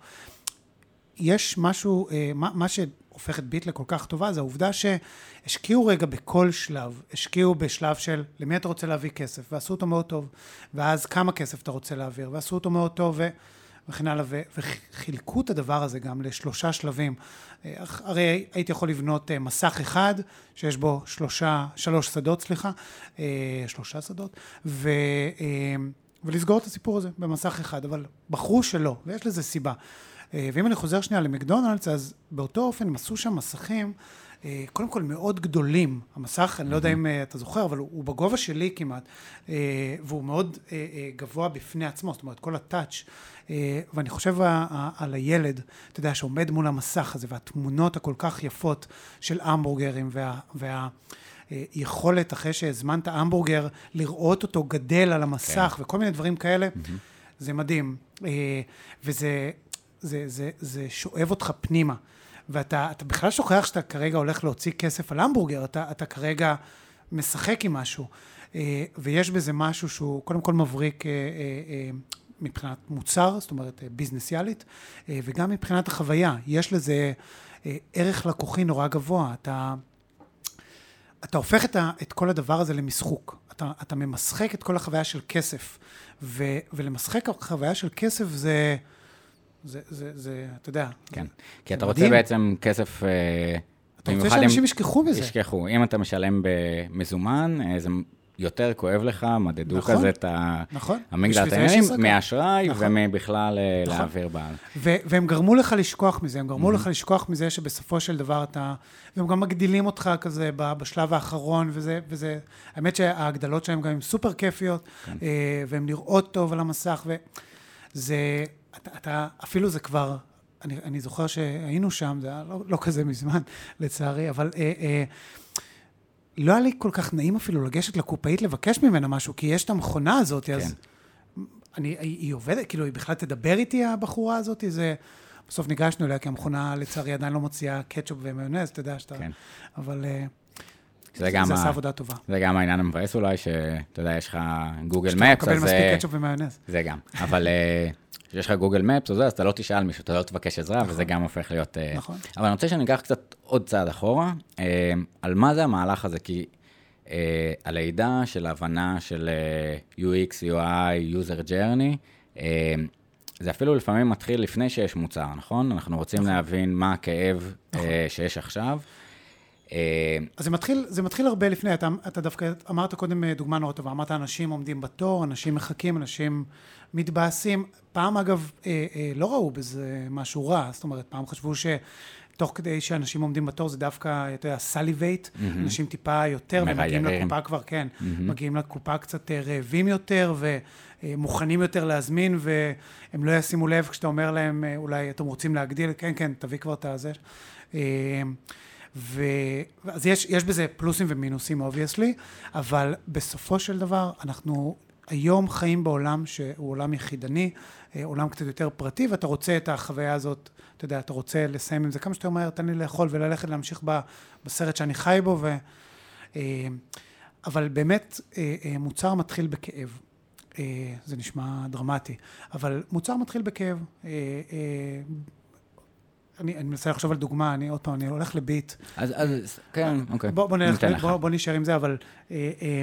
S3: יש משהו, אה, מה, מה שהופך את ביט לכל כך טובה, זה העובדה שהשקיעו רגע בכל שלב, השקיעו בשלב של למי אתה רוצה להביא כסף, ועשו אותו מאוד טוב, ואז כמה כסף אתה רוצה להעביר, ועשו אותו מאוד טוב, ו... וכן הלאה, וחילקו את הדבר הזה גם לשלושה שלבים. אה, הרי הייתי יכול לבנות אה, מסך אחד, שיש בו שלושה, שלוש שדות, סליחה, אה, שלושה שדות, ו, ולסגור את הסיפור הזה במסך אחד, אבל בחרו שלא, ויש לזה סיבה. ואם אני חוזר שנייה למקדונלדס, אז באותו אופן הם עשו שם מסכים, קודם כל מאוד גדולים. המסך, אני לא יודע אם אה, אתה זוכר, אבל הוא, בגובה שלי כמעט, אה, והוא מאוד אה, אה, גבוה בפני עצמו, זאת אומרת, כל הטאץ'. אה, ואני חושב על הילד, אתה יודע, שעומד מול המסך הזה, והתמונות הכל כך יפות של המבורגרים, וה... וה אה, יכולת, אחרי שהזמנת המבורגר, לראות אותו גדל על המסך,
S2: כן.
S3: וכל מיני דברים כאלה, זה מדהים. אה, וזה זה, זה, זה שואב אותך פנימה. ואתה אתה בכלל שוכח שאתה כרגע הולך להוציא כסף על המבורגר, אתה, אתה כרגע משחק עם משהו. אה, ויש בזה משהו שהוא קודם כל מבריק אה, אה, מבחינת מוצר, זאת אומרת ביזנסיאלית, וגם מבחינת החוויה. יש לזה ערך לקוחי נורא גבוה. אתה, אתה הופך את, ה, את כל הדבר הזה למשחוק. אתה, אתה ממשחק את כל החוויה של כסף. ו, ולמשחק החוויה של כסף זה, זה, זה, זה, אתה יודע.
S2: כן. כי אתה
S3: זה
S2: רוצה
S3: מדהים.
S2: בעצם כסף... אה,
S3: אתה רוצה שאנשים ישכחו מזה.
S2: ישכחו. אם אתה משלם במזומן, אה, זה יותר כואב לך, מדדו
S3: נכון.
S2: כזה את
S3: נכון.
S2: המגדל
S3: בשביל זה יש
S2: העניינים. מאשראי
S3: נכון.
S2: ומבכלל אה,
S3: נכון.
S2: להעביר בעל.
S3: ו- והם גרמו לך לשכוח מזה, הם גרמו לך לשכוח מזה שבסופו של דבר אתה... והם גם מגדילים אותך כזה בשלב האחרון, וזה... וזה האמת שההגדלות שלהם גם הן סופר כיפיות, אה, והן נראות טוב על המסך, וזה... אתה, אתה אפילו זה כבר... אני, אני זוכר שהיינו שם, זה היה לא, לא כזה מזמן, לצערי, אבל... אה, אה, לא היה לי כל כך נעים אפילו לגשת לקופאית לבקש ממנה משהו, כי יש את המכונה הזאת, כן. אז אני, היא, היא עובדת, כאילו, היא בכלל תדבר איתי, הבחורה הזאת, זה... בסוף ניגשנו אליה, כי המכונה, לצערי, עדיין לא מוציאה קטשופ ומיונז, אתה יודע שאתה...
S2: כן.
S3: אבל אה,
S2: זה גם
S3: זה עשה עבודה טובה.
S2: זה גם העניין המבאס אולי, שאתה יודע, יש לך גוגל
S3: שאתה
S2: מפס,
S3: מקבל
S2: אז...
S3: מספיק
S2: אה,
S3: קטשופ ומיונז.
S2: זה גם. אבל אה, כשיש לך גוגל מפס או זה, אז אתה לא תשאל מישהו, אתה לא תבקש עזרה, וזה גם הופך להיות... אה,
S3: נכון.
S2: אבל אני רוצה שאני אקח קצת עוד צעד אחורה, אה, על מה זה המהלך הזה, כי אה, הלידה של ההבנה של אה, UX, UI, user journey, אה, זה אפילו לפעמים מתחיל לפני שיש מוצר, נכון? אנחנו רוצים להבין מה הכאב אה, שיש עכשיו. אה,
S3: אז זה מתחיל, זה מתחיל הרבה לפני, אתה, אתה דווקא אמרת קודם אה, דוגמה נורא טובה, אמרת אנשים עומדים בתור, אנשים מחכים, אנשים מתבאסים. פעם אגב, אה, אה, לא ראו בזה משהו רע, זאת אומרת, פעם חשבו שתוך כדי שאנשים עומדים בתור זה דווקא, אתה יודע, salivate, אנשים טיפה יותר, ומגיעים. לקופה כבר, כן, מגיעים לקופה קצת אה, רעבים יותר, ומוכנים יותר להזמין, והם לא ישימו לב כשאתה אומר להם, אה, אולי אתם רוצים להגדיל, כן, כן, תביא כבר את הזה. אה, ו... אז יש, יש בזה פלוסים ומינוסים, obviously, אבל בסופו של דבר, אנחנו היום חיים בעולם שהוא עולם יחידני, אה, עולם קצת יותר פרטי, ואתה רוצה את החוויה הזאת, אתה יודע, אתה רוצה לסיים עם זה כמה שיותר מהר, תן לי לאכול וללכת להמשיך ב, בסרט שאני חי בו, ו... אה, אבל באמת, אה, מוצר מתחיל בכאב. זה נשמע דרמטי, אבל מוצר מתחיל בכאב. אה, אה, אני, אני מנסה לחשוב על דוגמה, אני עוד פעם, אני הולך לביט.
S2: אז, אז, כן, אוקיי.
S3: בוא, בוא, נלך,
S2: לך.
S3: בוא, בוא נשאר עם זה, אבל אה, אה,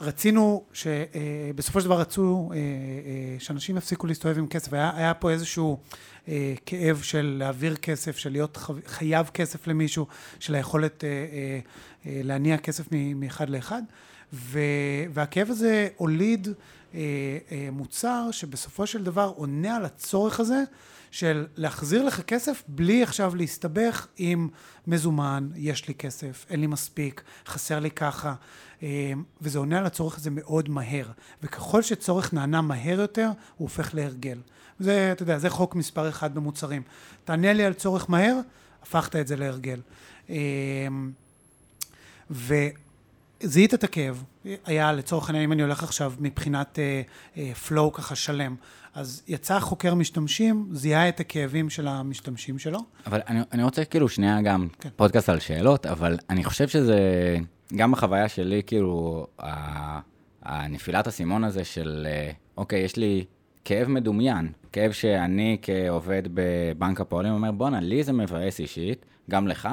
S3: רצינו, שבסופו של דבר רצו אה, אה, שאנשים יפסיקו להסתובב עם כסף. היה, היה פה איזשהו אה, כאב של להעביר כסף, של להיות חו- חייב כסף למישהו, של היכולת אה, אה, אה, להניע כסף מאחד לאחד. ו, והכאב הזה הוליד אה, אה, מוצר שבסופו של דבר עונה על הצורך הזה של להחזיר לך כסף בלי עכשיו להסתבך עם מזומן, יש לי כסף, אין לי מספיק, חסר לי ככה, אה, וזה עונה על הצורך הזה מאוד מהר. וככל שצורך נענה מהר יותר, הוא הופך להרגל. זה, אתה יודע, זה חוק מספר אחד במוצרים. תענה לי על צורך מהר, הפכת את זה להרגל. אה, וזיהית את הכאב, היה לצורך העניין, אם אני הולך עכשיו מבחינת פלואו uh, uh, ככה שלם, אז יצא חוקר משתמשים, זיהה את הכאבים של המשתמשים שלו.
S2: אבל אני, אני רוצה כאילו שנייה גם
S3: כן.
S2: פודקאסט על שאלות, אבל אני חושב שזה, גם בחוויה שלי, כאילו, ה- הנפילת האסימון הזה של, אה, אוקיי, יש לי כאב מדומיין, כאב שאני כעובד בבנק הפועלים אומר, בואנה, לי זה מבאס אישית, גם לך,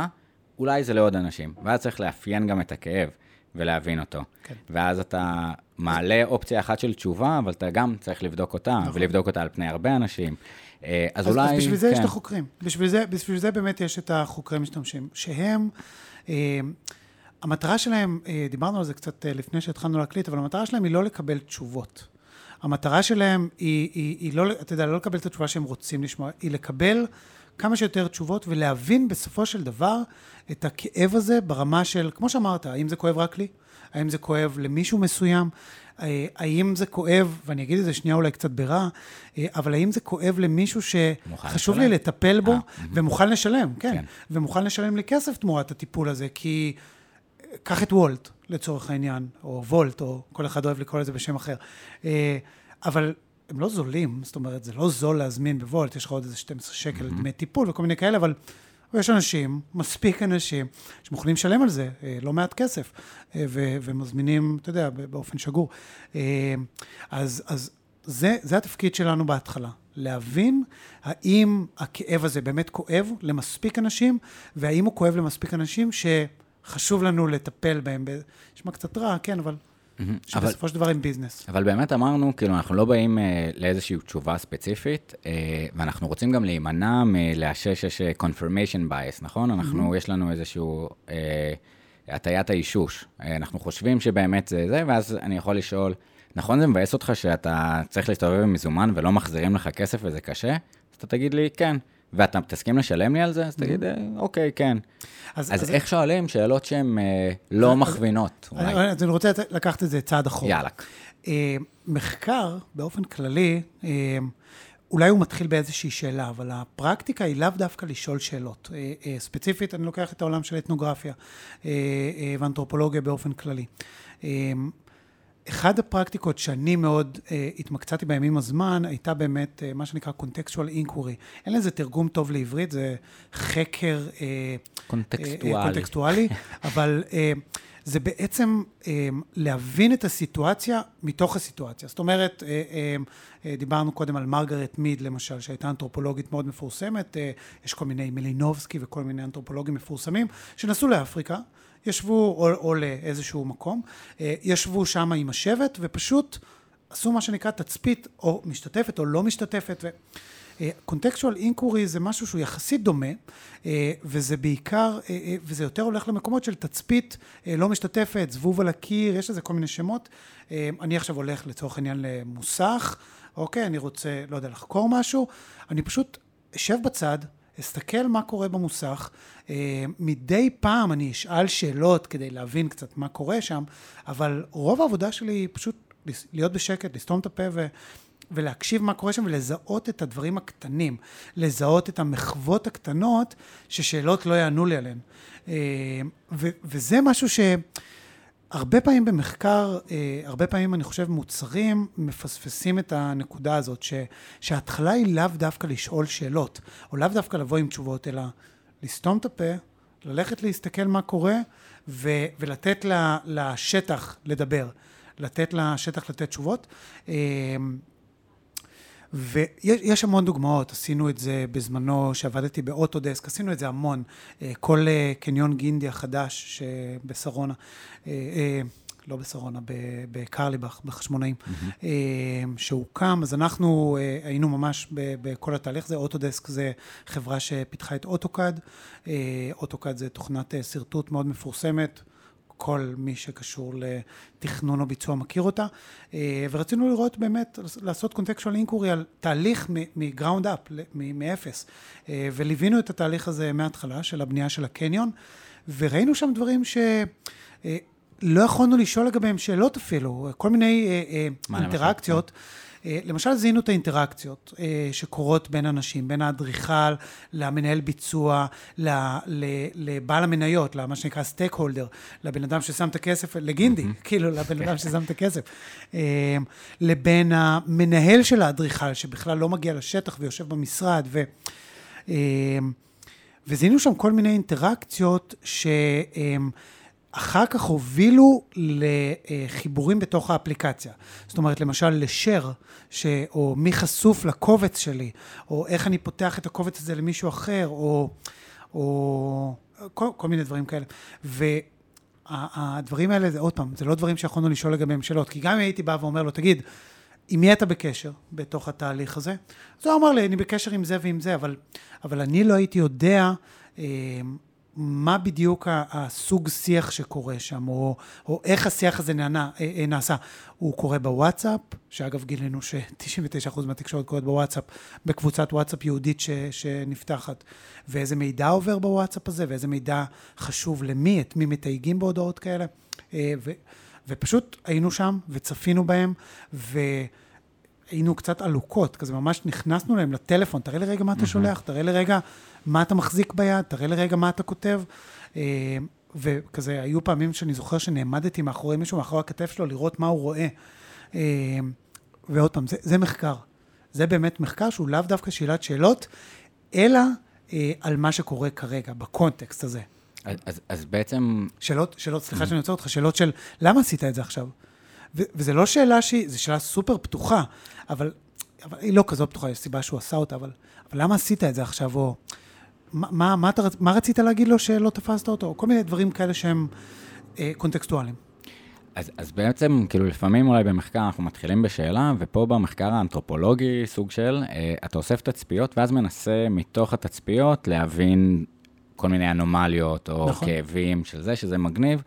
S2: אולי זה לעוד אנשים. ואז צריך לאפיין גם את הכאב ולהבין אותו.
S3: כן.
S2: ואז אתה מעלה אופציה אחת של תשובה, אבל אתה גם צריך לבדוק אותה,
S3: נכון.
S2: ולבדוק אותה על פני הרבה אנשים. אה, אז,
S3: אז,
S2: אולי...
S3: אז בשביל זה
S2: כן.
S3: יש את החוקרים. בשביל זה, בשביל זה באמת יש את החוקרי משתמשים, שהם, אה, המטרה שלהם, אה, דיברנו על זה קצת אה, לפני שהתחלנו להקליט, אבל המטרה שלהם היא לא לקבל תשובות. המטרה שלהם היא, היא, היא לא, אתה יודע, לא לקבל את התשובה שהם רוצים לשמוע, היא לקבל כמה שיותר תשובות ולהבין בסופו של דבר את הכאב הזה ברמה של, כמו שאמרת, האם זה כואב רק לי? האם זה כואב למישהו מסוים? אה, האם זה כואב, ואני אגיד את זה שנייה אולי קצת ברע, אה, אבל האם זה כואב למישהו שחשוב. לי לטפל בו
S2: אה,
S3: ומוכן לשלם, כן,
S2: כן.
S3: ומוכן לשלם לי כסף תמורת הטיפול הזה, כי קח את וולט, לצורך העניין, או וולט, או כל אחד אוהב לקרוא לזה בשם אחר. אבל הם לא זולים, זאת אומרת, זה לא זול להזמין בוולט, יש לך עוד איזה 12 שקל
S2: מהמם.
S3: דמי טיפול וכל מיני כאלה, אבל יש אנשים, מספיק אנשים, שמוכנים לשלם על זה אה, לא מעט כסף, אה, ו- ומזמינים, אתה יודע, באופן שגור. אה, אז, אז זה, זה התפקיד שלנו בהתחלה, להבין האם הכאב הזה באמת כואב למספיק אנשים, והאם הוא כואב למספיק אנשים שחשוב לנו לטפל בהם. נשמע קצת רע, כן. אבל, שבסופו של דבר הם ביזנס.
S2: אבל באמת אמרנו, כאילו, אנחנו לא באים אה, לאיזושהי תשובה ספציפית, אה, ואנחנו רוצים גם להימנע מלאשש יש אה, confirmation bias, נכון? אנחנו, יש לנו איזשהו אה, הטיית האישוש. אה, אנחנו חושבים שבאמת זה זה, ואז אני יכול לשאול, נכון זה מבאס אותך שאתה צריך להסתובב עם מזומן ולא מחזירים לך כסף וזה קשה? אז אתה תגיד לי, כן. ואתה תסכים לשלם לי על זה? אז תגיד, אה, אוקיי, כן. אז איך שואלים שאלות שהן אה, לא מכווינות? אולי?
S3: אני, אז אני רוצה לקחת את זה צעד אחורה.
S2: יאללה.
S3: אה, מחקר, באופן כללי, אה, אולי הוא מתחיל באיזושהי שאלה, אבל הפרקטיקה היא לאו דווקא לשאול שאלות. אה, אה, ספציפית, אני לוקח את העולם של אתנוגרפיה אה, אה, ואנתרופולוגיה באופן כללי. אחד הפרקטיקות שאני מאוד אה, התמקצעתי בהם עם הזמן, הייתה באמת אה, מה שנקרא contextual inquiry. אין לזה תרגום טוב לעברית, זה חקר... אה,
S2: קונטקסטואלי.
S3: אה, קונטקסטואלי, *laughs* אבל אה, זה בעצם אה, להבין את הסיטואציה מתוך הסיטואציה. זאת אומרת, אה, אה, אה, דיברנו קודם על מרגרט מיד למשל, שהייתה אנתרופולוגית מאוד מפורסמת, אה, יש כל מיני מלינובסקי וכל מיני אנתרופולוגים מפורסמים, שנסעו לאפריקה, ישבו, או, או לאיזשהו מקום, ישבו שם עם השבט ופשוט עשו מה שנקרא תצפית, או משתתפת או לא משתתפת. ו... קונטקסטואל אינקורי זה משהו שהוא יחסית דומה, אה, וזה בעיקר, אה, אה, וזה יותר הולך למקומות של תצפית אה, לא משתתפת, זבוב על הקיר, יש לזה כל מיני שמות. אה, אני עכשיו הולך לצורך העניין למוסך, אוקיי, אני רוצה, לא יודע, לחקור משהו, אני פשוט אשב בצד, אסתכל מה קורה במוסך, אה, מדי פעם אני אשאל שאלות כדי להבין קצת מה קורה שם, אבל רוב העבודה שלי היא פשוט להיות בשקט, לסתום את הפה ו... ולהקשיב מה קורה שם ולזהות את הדברים הקטנים, לזהות את המחוות הקטנות ששאלות לא יענו לי עליהן. אה, וזה משהו שהרבה פעמים במחקר, אה, הרבה פעמים אני חושב מוצרים מפספסים את הנקודה הזאת, שההתחלה היא לאו דווקא לשאול שאלות, או לאו דווקא לבוא עם תשובות, אלא לסתום את הפה, ללכת להסתכל מה קורה ו- ולתת לשטח לדבר. לתת לשטח לתת תשובות. ויש המון דוגמאות, עשינו את זה בזמנו, שעבדתי באוטודסק, עשינו את זה המון. אה, כל אה, קניון גינדי החדש שבשרונה, אה, לא בשרונה, בקרליבך, בחשמונאים, mm-hmm. שהוקם, אז אנחנו היינו ממש בכל התהליך הזה. אוטודסק זה חברה שפיתחה את אוטוקאד. אוטוקאד זה תוכנת שרטוט מאוד מפורסמת. כל מי שקשור לתכנון או ביצוע מכיר אותה, ורצינו לראות באמת, לעשות contextual inquiry על תהליך מ ground up, מאפס, וליווינו את התהליך הזה מההתחלה של הבנייה של הקניון, וראינו שם דברים ש... לא יכולנו לשאול לגביהם שאלות אפילו, כל מיני אינטראקציות. למשל זיהינו את האינטראקציות שקורות בין אנשים, בין האדריכל למנהל ביצוע, לבעל המניות, למה שנקרא סטייק הולדר, לבן אדם ששם את הכסף, לגינדי, כאילו לבן אדם ששם את הכסף, לבין המנהל של האדריכל, שבכלל לא מגיע לשטח ויושב במשרד, ו... וזיהינו שם כל מיני אינטראקציות שהם אחר כך הובילו לחיבורים בתוך האפליקציה. זאת אומרת, למשל, לשר, ש... או מי חשוף לקובץ שלי, או איך אני פותח את הקובץ הזה למישהו אחר, או, או כל, כל מיני דברים כאלה. והדברים האלה, זה עוד פעם, זה לא דברים שיכולנו לשאול לגביהם שאלות, כי גם אם הייתי בא ואומר לו, תגיד, עם מי אתה בקשר בתוך התהליך הזה? אז הוא אמר לי, אני בקשר עם זה ועם זה, אבל, אבל אני לא הייתי יודע... מה בדיוק הסוג שיח שקורה שם, או, או איך השיח הזה נענה, נעשה. הוא קורה בוואטסאפ, שאגב גילינו ש-99% מהתקשורת קורית בוואטסאפ, בקבוצת וואטסאפ יהודית ש, שנפתחת, ואיזה מידע עובר בוואטסאפ הזה, ואיזה מידע חשוב למי, את מי מתייגים בהודעות כאלה. ו, ופשוט היינו שם וצפינו בהם, ו... היינו קצת עלוקות, כזה ממש נכנסנו להם לטלפון, תראה לי רגע מה אתה שולח, תראה לי רגע מה אתה מחזיק ביד, תראה לי רגע מה אתה כותב. וכזה, היו פעמים שאני זוכר שנעמדתי מאחורי מישהו, מאחורי הכתף שלו, לראות מה הוא רואה. אה, ועוד פעם, זה, זה מחקר. זה באמת מחקר שהוא לאו דווקא שאלת שאלות, אלא אה, על מה שקורה כרגע, בקונטקסט הזה.
S2: אז, אז, אז בעצם...
S3: שאלות, שאלות, סליחה שאני עוצר אותך, שאלות של למה עשית את זה עכשיו? ו- וזה לא שאלה שהיא, זו שאלה סופר פתוחה, אבל, אבל היא לא כזאת פתוחה, יש סיבה שהוא עשה אותה, אבל, אבל למה עשית את זה עכשיו, או מה, מה, מה, אתה, מה רצית להגיד לו שלא תפסת אותו, או כל מיני דברים כאלה שהם אה, קונטקסטואליים.
S2: אז, אז בעצם, כאילו, לפעמים אולי במחקר אנחנו מתחילים בשאלה, ופה במחקר האנתרופולוגי, סוג של, אה, אתה אוסף תצפיות, ואז מנסה מתוך התצפיות להבין כל מיני אנומליות, או נכון. כאבים של זה, שזה מגניב.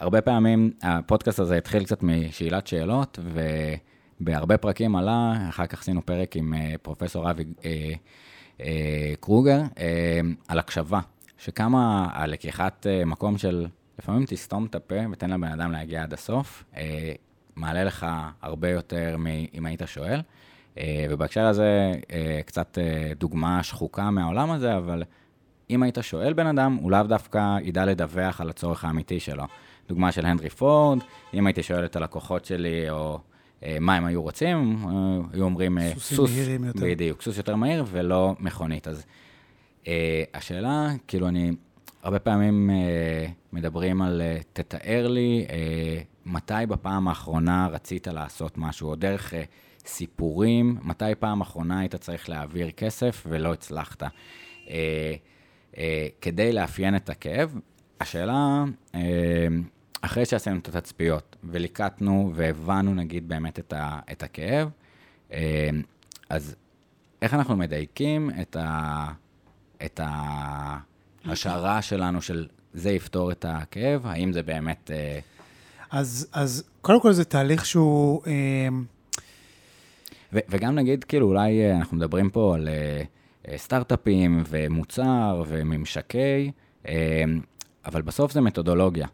S2: הרבה פעמים הפודקאסט הזה התחיל קצת משאלת שאלות, ובהרבה פרקים עלה, אחר כך עשינו פרק עם אה, פרופסור אבי אה, קרוגר, אה, על הקשבה, שכמה הלקיחת אה, מקום של לפעמים תסתום את הפה ותן לבן אדם להגיע עד הסוף, אה, מעלה לך הרבה יותר מאם היית שואל. אה, ובהקשר הזה, אה, קצת אה, דוגמה שחוקה מהעולם הזה, אבל אם היית שואל בן אדם, הוא לאו דווקא ידע לדווח על הצורך האמיתי שלו. דוגמה של הנדרי פורד, אם הייתי שואל את הלקוחות שלי, או אה, מה הם היו רוצים, אה, היו אומרים אה,
S3: סוס, מהירים יותר.
S2: בדיוק, סוס יותר מהיר ולא מכונית. אז אה, השאלה, כאילו אני, הרבה פעמים אה, מדברים על, אה, תתאר לי אה, מתי בפעם האחרונה רצית לעשות משהו, או דרך אה, סיפורים, מתי פעם אחרונה היית צריך להעביר כסף ולא הצלחת. אה, אה, כדי לאפיין את הכאב. השאלה, אה, אחרי שעשינו את התצפיות וליקטנו והבנו נגיד באמת את, ה, את הכאב, אה, אז איך אנחנו מדייקים את, ה, את ההשערה שלנו של זה יפתור את הכאב? האם זה באמת... אה,
S3: אז, אז קודם כל זה תהליך שהוא... אה,
S2: ו- וגם נגיד, כאילו, אולי אנחנו מדברים פה על אה, סטארט-אפים ומוצר וממשקי, אה, אבל בסוף זה מתודולוגיה.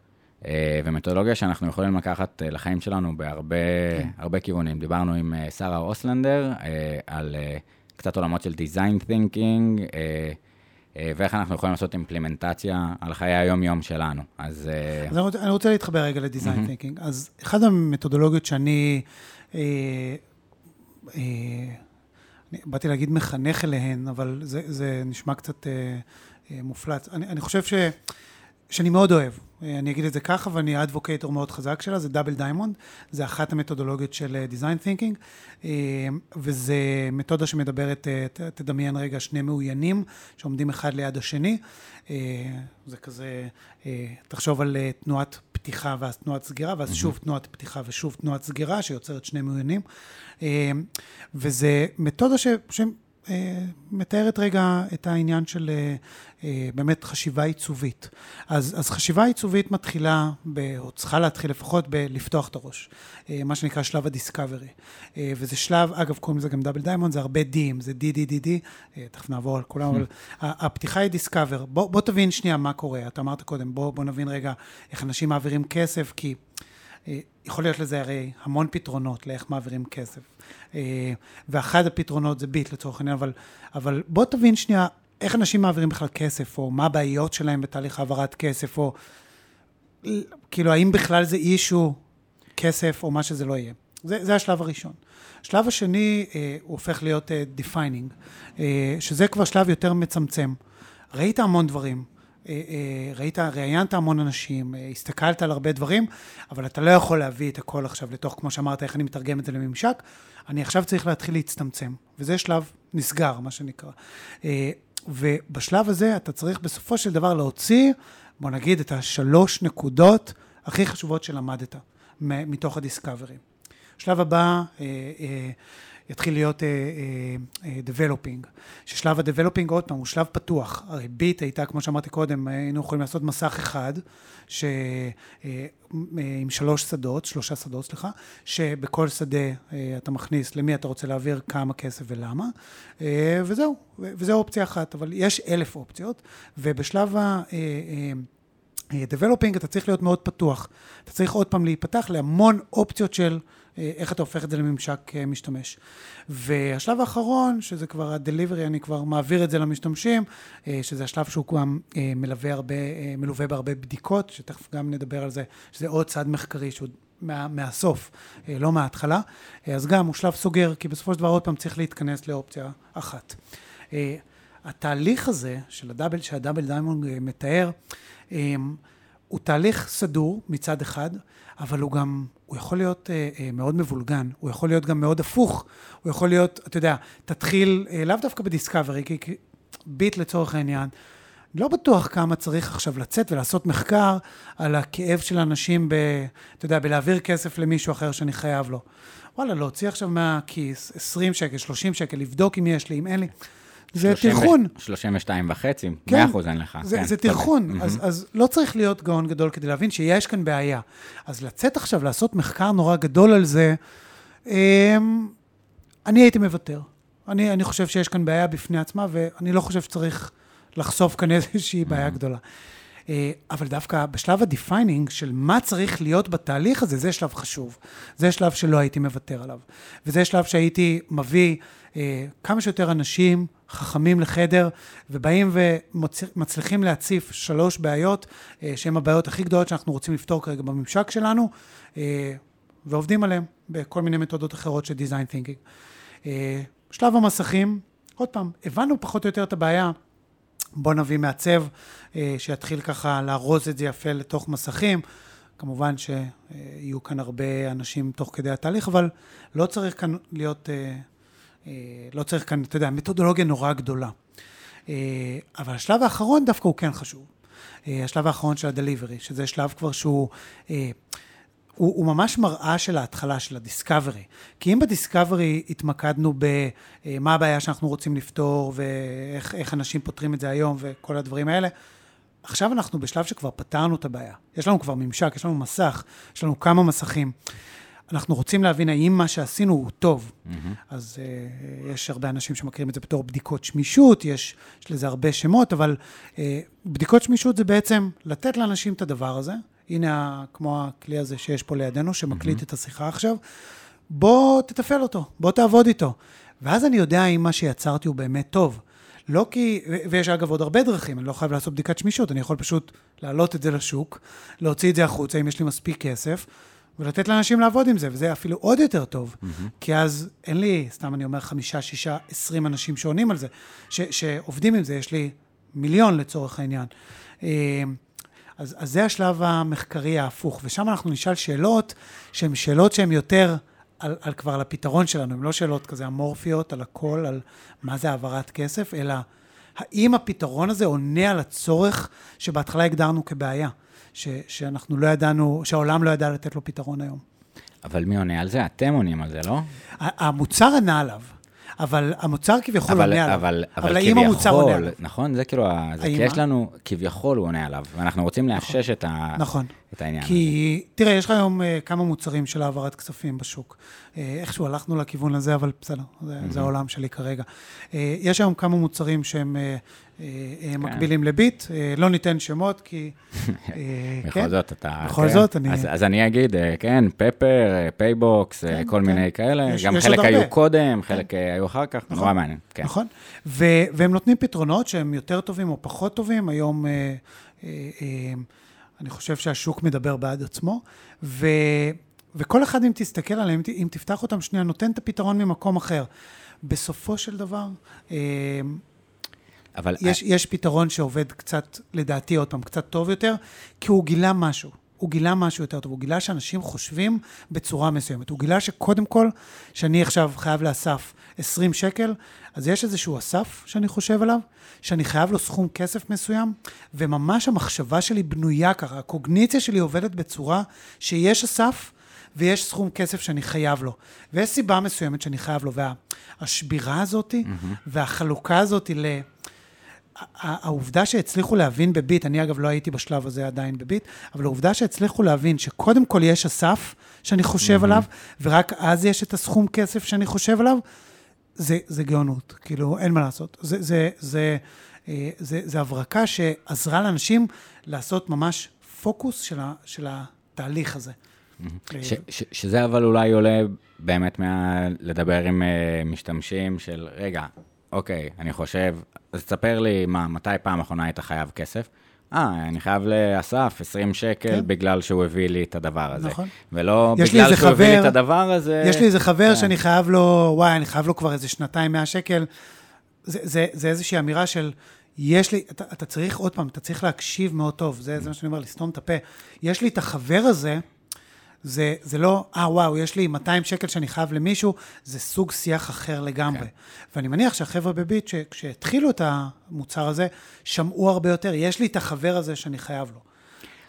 S2: אה, ומתודולוגיה שאנחנו יכולים לקחת אה, לחיים שלנו בהרבה
S3: כן.
S2: כיוונים. דיברנו עם אה, שרה אוסלנדר על קצת עולמות של design thinking, ואיך אנחנו יכולים לעשות אימפלימנטציה על חיי היום-יום שלנו. אז...
S3: אז אני רוצה, אני רוצה להתחבר רגע לדיזיין. תינקינג. אז אחת המתודולוגיות שאני, אה, אה, אני באתי להגיד מחנך אליהן, אבל זה, זה נשמע קצת אה, אה, מופלץ. אני, אני חושב ש, שאני מאוד אוהב. אה, אני אגיד את זה ככה, ואני advocator מאוד חזק שלה, זה double diamond, זה אחת המתודולוגיות של design thinking, וזה מתודה שמדברת, אה, ת- תדמיין רגע שני מאוינים שעומדים אחד ליד השני, אה, זה כזה, אה, תחשוב על אה, תנועת פתיחה ואז תנועת סגירה, ואז שוב תנועת פתיחה ושוב תנועת סגירה, שיוצרת שני מאוינים. אה, וזה מתודה ש... אה, מתארת רגע את העניין של אה, אה, באמת חשיבה עיצובית. אז, אז חשיבה עיצובית מתחילה, ב, או צריכה להתחיל לפחות בלפתוח את הראש, אה, מה שנקרא שלב ה discovery. אה, וזה שלב, אגב, קוראים לזה גם double diamond, זה הרבה D-ים, זה D D D D, אה, תכף נעבור על כולם, אבל הפתיחה היא discover. בוא, בוא תבין שנייה מה קורה, אתה אמרת קודם, בוא, בוא נבין רגע איך אנשים מעבירים כסף, כי... אה, יכול להיות לזה הרי המון פתרונות לאיך מעבירים כסף. אה, ואחד הפתרונות זה ביט לצורך העניין, אבל, אבל בוא תבין שנייה איך אנשים מעבירים בכלל כסף, או מה הבעיות שלהם בתהליך העברת כסף, או כאילו האם בכלל זה אישו כסף, או מה שזה לא יהיה. זה, זה השלב הראשון. השלב השני אה, הוא הופך להיות אה, defining, אה, שזה כבר שלב יותר מצמצם. ראית המון דברים, אה, אה, ראית, ראיינת המון אנשים, אה, הסתכלת על הרבה דברים, אבל אתה לא יכול להביא את הכל עכשיו לתוך, כמו שאמרת, איך אני מתרגם את זה לממשק. אני עכשיו צריך להתחיל להצטמצם, וזה שלב נסגר, מה שנקרא. אה, ובשלב הזה אתה צריך בסופו של דבר להוציא, בוא נגיד, את השלוש נקודות הכי חשובות שלמדת מתוך הדיסקאברי. השלב הבא אה, אה, יתחיל להיות אה, אה, אה, developing, ששלב ה-developing עוד פעם הוא שלב פתוח. הרי ביט הייתה, כמו שאמרתי קודם, היינו יכולים לעשות מסך אחד, ש, עם שלוש שדות, שלושה שדות, סליחה, שבכל שדה אתה מכניס למי אתה רוצה להעביר כמה כסף ולמה, וזהו, וזו אופציה אחת, אבל יש אלף אופציות, ובשלב ה... דבלופינג אתה צריך להיות מאוד פתוח. אתה צריך עוד פעם להיפתח להמון אופציות של איך אתה הופך את זה לממשק אה, משתמש. והשלב האחרון, שזה כבר ה-delivery, אני כבר מעביר את זה למשתמשים, אה, שזה השלב שהוא גם אה, מלווה הרבה, מלווה בהרבה בדיקות, שתכף גם נדבר על זה, שזה עוד צעד מחקרי שהוא מה, מהסוף, לא מההתחלה. אז גם הוא שלב סוגר, כי בסופו של דבר עוד פעם צריך להתכנס לאופציה אחת. התהליך הזה של ה double, שה double diamond אה, מתאר, הוא תהליך סדור מצד אחד, אבל הוא גם, הוא יכול להיות אה, אה, מאוד מבולגן, הוא יכול להיות גם מאוד הפוך, הוא יכול להיות, אתה יודע, תתחיל, אה, לאו דווקא ב discovery, כי, כי ביט לצורך העניין, לא בטוח כמה צריך עכשיו לצאת ולעשות מחקר על הכאב של אנשים ב... אתה יודע, בלהעביר כסף למישהו אחר שאני חייב לו. וואלה, להוציא עכשיו מהכיס 20 שקל, 30 שקל, לבדוק אם יש לי, אם אין לי. זה טרחון.
S2: 32 וחצי,
S3: כן.
S2: 100 אחוז אין לך.
S3: זה,
S2: כן,
S3: זה. טרחון. אז, אז לא צריך להיות גאון גדול כדי להבין שיש כאן בעיה. אז לצאת עכשיו לעשות מחקר נורא גדול על זה, אמ, אני הייתי מוותר. אני, אני חושב שיש כאן בעיה בפני עצמה, ואני לא חושב שצריך לחשוף כאן איזושהי בעיה גדולה. אה, אבל דווקא בשלב ה defining של מה צריך להיות בתהליך הזה, זה שלב חשוב. זה שלב שלא הייתי מוותר עליו. וזה שלב שהייתי מביא אה, כמה שיותר אנשים חכמים לחדר, ובאים ומצליחים להציף שלוש בעיות, אה, שהן הבעיות הכי גדולות שאנחנו רוצים לפתור כרגע בממשק שלנו, אה, ועובדים עליהן בכל מיני מתודות אחרות של design thinking. אה, שלב המסכים, עוד פעם, הבנו פחות או יותר את הבעיה. בוא נביא מעצב שיתחיל ככה לארוז את זה יפה לתוך מסכים. כמובן שיהיו כאן הרבה אנשים תוך כדי התהליך, אבל לא צריך כאן להיות, לא צריך כאן, אתה יודע, מתודולוגיה נורא גדולה. אה, אבל השלב האחרון דווקא הוא כן חשוב. אה, השלב האחרון של הדליברי, שזה שלב כבר שהוא... אה, הוא, הוא ממש מראה של ההתחלה, של הדיסקאברי. כי אם בדיסקאברי התמקדנו במה הבעיה שאנחנו רוצים לפתור, ואיך איך אנשים פותרים את זה היום, וכל הדברים האלה, עכשיו אנחנו בשלב שכבר פתרנו את הבעיה. יש לנו כבר ממשק, יש לנו מסך, יש לנו כמה מסכים. אנחנו רוצים להבין האם מה שעשינו הוא טוב. Mm-hmm. אז uh, יש הרבה אנשים שמכירים את זה בתור בדיקות שמישות, יש, יש לזה הרבה שמות, אבל uh, בדיקות שמישות זה בעצם לתת לאנשים את הדבר הזה. הנה, כמו הכלי הזה שיש פה לידינו, שמקליט mm-hmm. את השיחה עכשיו. בוא תתפעל אותו, בוא תעבוד איתו. ואז אני יודע אם מה שיצרתי הוא באמת טוב. לא כי, ויש אגב עוד הרבה דרכים, אני לא חייב לעשות בדיקת שמישות, אני יכול פשוט להעלות את זה לשוק, להוציא את זה החוצה, אם יש לי מספיק כסף, ולתת לאנשים לעבוד עם זה, וזה אפילו עוד יותר טוב, mm-hmm. כי אז אין לי, סתם אני אומר, חמישה, שישה, עשרים אנשים שעונים על זה, ש- שעובדים עם זה, יש לי מיליון לצורך העניין. אה, אז, אז זה השלב המחקרי ההפוך, ושם אנחנו נשאל שאלות שהן שאלות שהן יותר על, על כבר על הפתרון שלנו, הן לא שאלות כזה אמורפיות על הכל, על מה זה העברת כסף, אלא האם הפתרון הזה עונה על הצורך שבהתחלה הגדרנו כבעיה, ש, שאנחנו לא ידענו, שהעולם לא ידע לתת לו פתרון היום.
S2: אבל מי עונה על זה? אתם עונים על זה, לא?
S3: המוצר ענה עליו, אבל המוצר כביכול
S2: אבל,
S3: עונה עליו.
S2: אבל, אבל,
S3: אבל האם המוצר עונה עליו?
S2: נכון? זה כאילו, זה, כי יש? לנו, כביכול הוא עונה עליו, ואנחנו רוצים לאשש את, ה,
S3: נכון.
S2: את העניין.
S3: כי, תראה, יש לך היום uh, כמה מוצרים של העברת כספים בשוק. Uh, איכשהו הלכנו לכיוון הזה, אבל בסדר, זה, mm-hmm. זה העולם שלי כרגע. Uh, יש היום כמה מוצרים שהם uh, uh, uh, מקבילים לביט, uh, לא ניתן שמות, כי... uh, *laughs*
S2: בכל
S3: כן?
S2: זאת, אתה...
S3: בכל
S2: כן.
S3: זאת, אני-
S2: אז, אז אני אגיד, אה, כן, Pepper, אה, PayBox, אה,
S3: כן,
S2: כל
S3: כן.
S2: מיני כאלה.
S3: יש-
S2: גם
S3: יש
S2: חלק היו
S3: הרבה.
S2: קודם, חלק אה, היו אחר כך,
S3: נכון.
S2: נורא מעניין. כן.
S3: נכון? ו- והם נותנים פתרונות שהם יותר טובים או פחות טובים. היום אה, אה, אה, אני חושב שהשוק מדבר בעד עצמו, ו- וכל אחד, אם תסתכל עליהם, אם תפתח אותם שנייה, נותן את הפתרון ממקום אחר. בסופו של דבר, אה,
S2: אבל
S3: יש, יש פתרון שעובד קצת, לדעתי, עוד פעם, קצת טוב יותר, כי הוא גילה משהו. הוא גילה משהו יותר טוב, הוא גילה שאנשים חושבים בצורה מסוימת. הוא גילה שקודם כל, שאני עכשיו חייב לאסף 20 שקל, אז יש איזשהו אסף שאני חושב עליו, שאני חייב לו סכום כסף מסוים, וממש המחשבה שלי בנויה ככה, הקוגניציה שלי עובדת בצורה שיש אסף, ויש סכום כסף שאני חייב לו. ויש סיבה מסוימת שאני חייב לו, והשבירה הזאת, mm-hmm. והחלוקה הזאת ל... העובדה שהצליחו להבין בביט, אני אגב לא הייתי בשלב הזה עדיין בביט, אבל העובדה שהצליחו להבין שקודם כל יש אסף שאני חושב mm-hmm. עליו, ורק אז יש את הסכום כסף שאני חושב עליו, זה, זה גאונות, כאילו, אין מה לעשות. זה, זה, זה, אה, זה, זה הברקה שעזרה לאנשים לעשות ממש פוקוס של, ה, של התהליך הזה.
S2: ש, ש, שזה אבל אולי עולה באמת מה... לדבר עם uh, משתמשים של, רגע, אוקיי, אני חושב, אז תספר לי, מה, מתי פעם אחרונה היית חייב כסף? אה, אני חייב לאסף 20 שקל כן. בגלל שהוא הביא לי את הדבר הזה. נכון. ולא בגלל שהוא חבר, הביא לי את הדבר הזה.
S3: יש לי איזה חבר כן. שאני חייב לו, וואי, אני חייב לו כבר איזה שנתיים 100 שקל. זה, זה, זה איזושהי אמירה של, יש לי, אתה, אתה צריך, עוד פעם, אתה צריך להקשיב מאוד טוב, זה, זה מה שאני אומר, לסתום את הפה. יש לי את החבר הזה, זה, זה לא, אה, וואו, יש לי 200 שקל שאני חייב למישהו, זה סוג שיח אחר לגמרי. כן. ואני מניח שהחבר'ה בביט, כשהתחילו את המוצר הזה, שמעו הרבה יותר, יש לי את החבר הזה שאני חייב לו.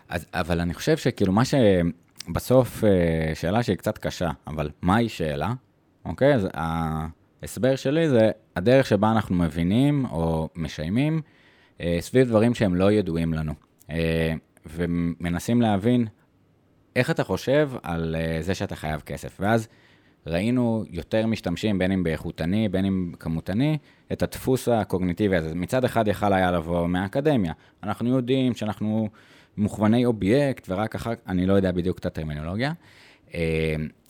S2: אז, אבל אני חושב שכאילו מה שבסוף, אה, שאלה שהיא קצת קשה, אבל מהי שאלה? אוקיי? אז ההסבר שלי זה הדרך שבה אנחנו מבינים או משיימים אה, סביב דברים שהם לא ידועים לנו. אה, ומנסים להבין איך אתה חושב על אה, זה שאתה חייב כסף? ואז ראינו יותר משתמשים, בין אם באיכותני, בין אם כמותני, את הדפוס הקוגניטיבי הזה. מצד אחד יכל היה לבוא מהאקדמיה. אנחנו יודעים שאנחנו מוכווני אובייקט, ורק אחר כך, אני לא יודע בדיוק את הטרמינולוגיה, אה,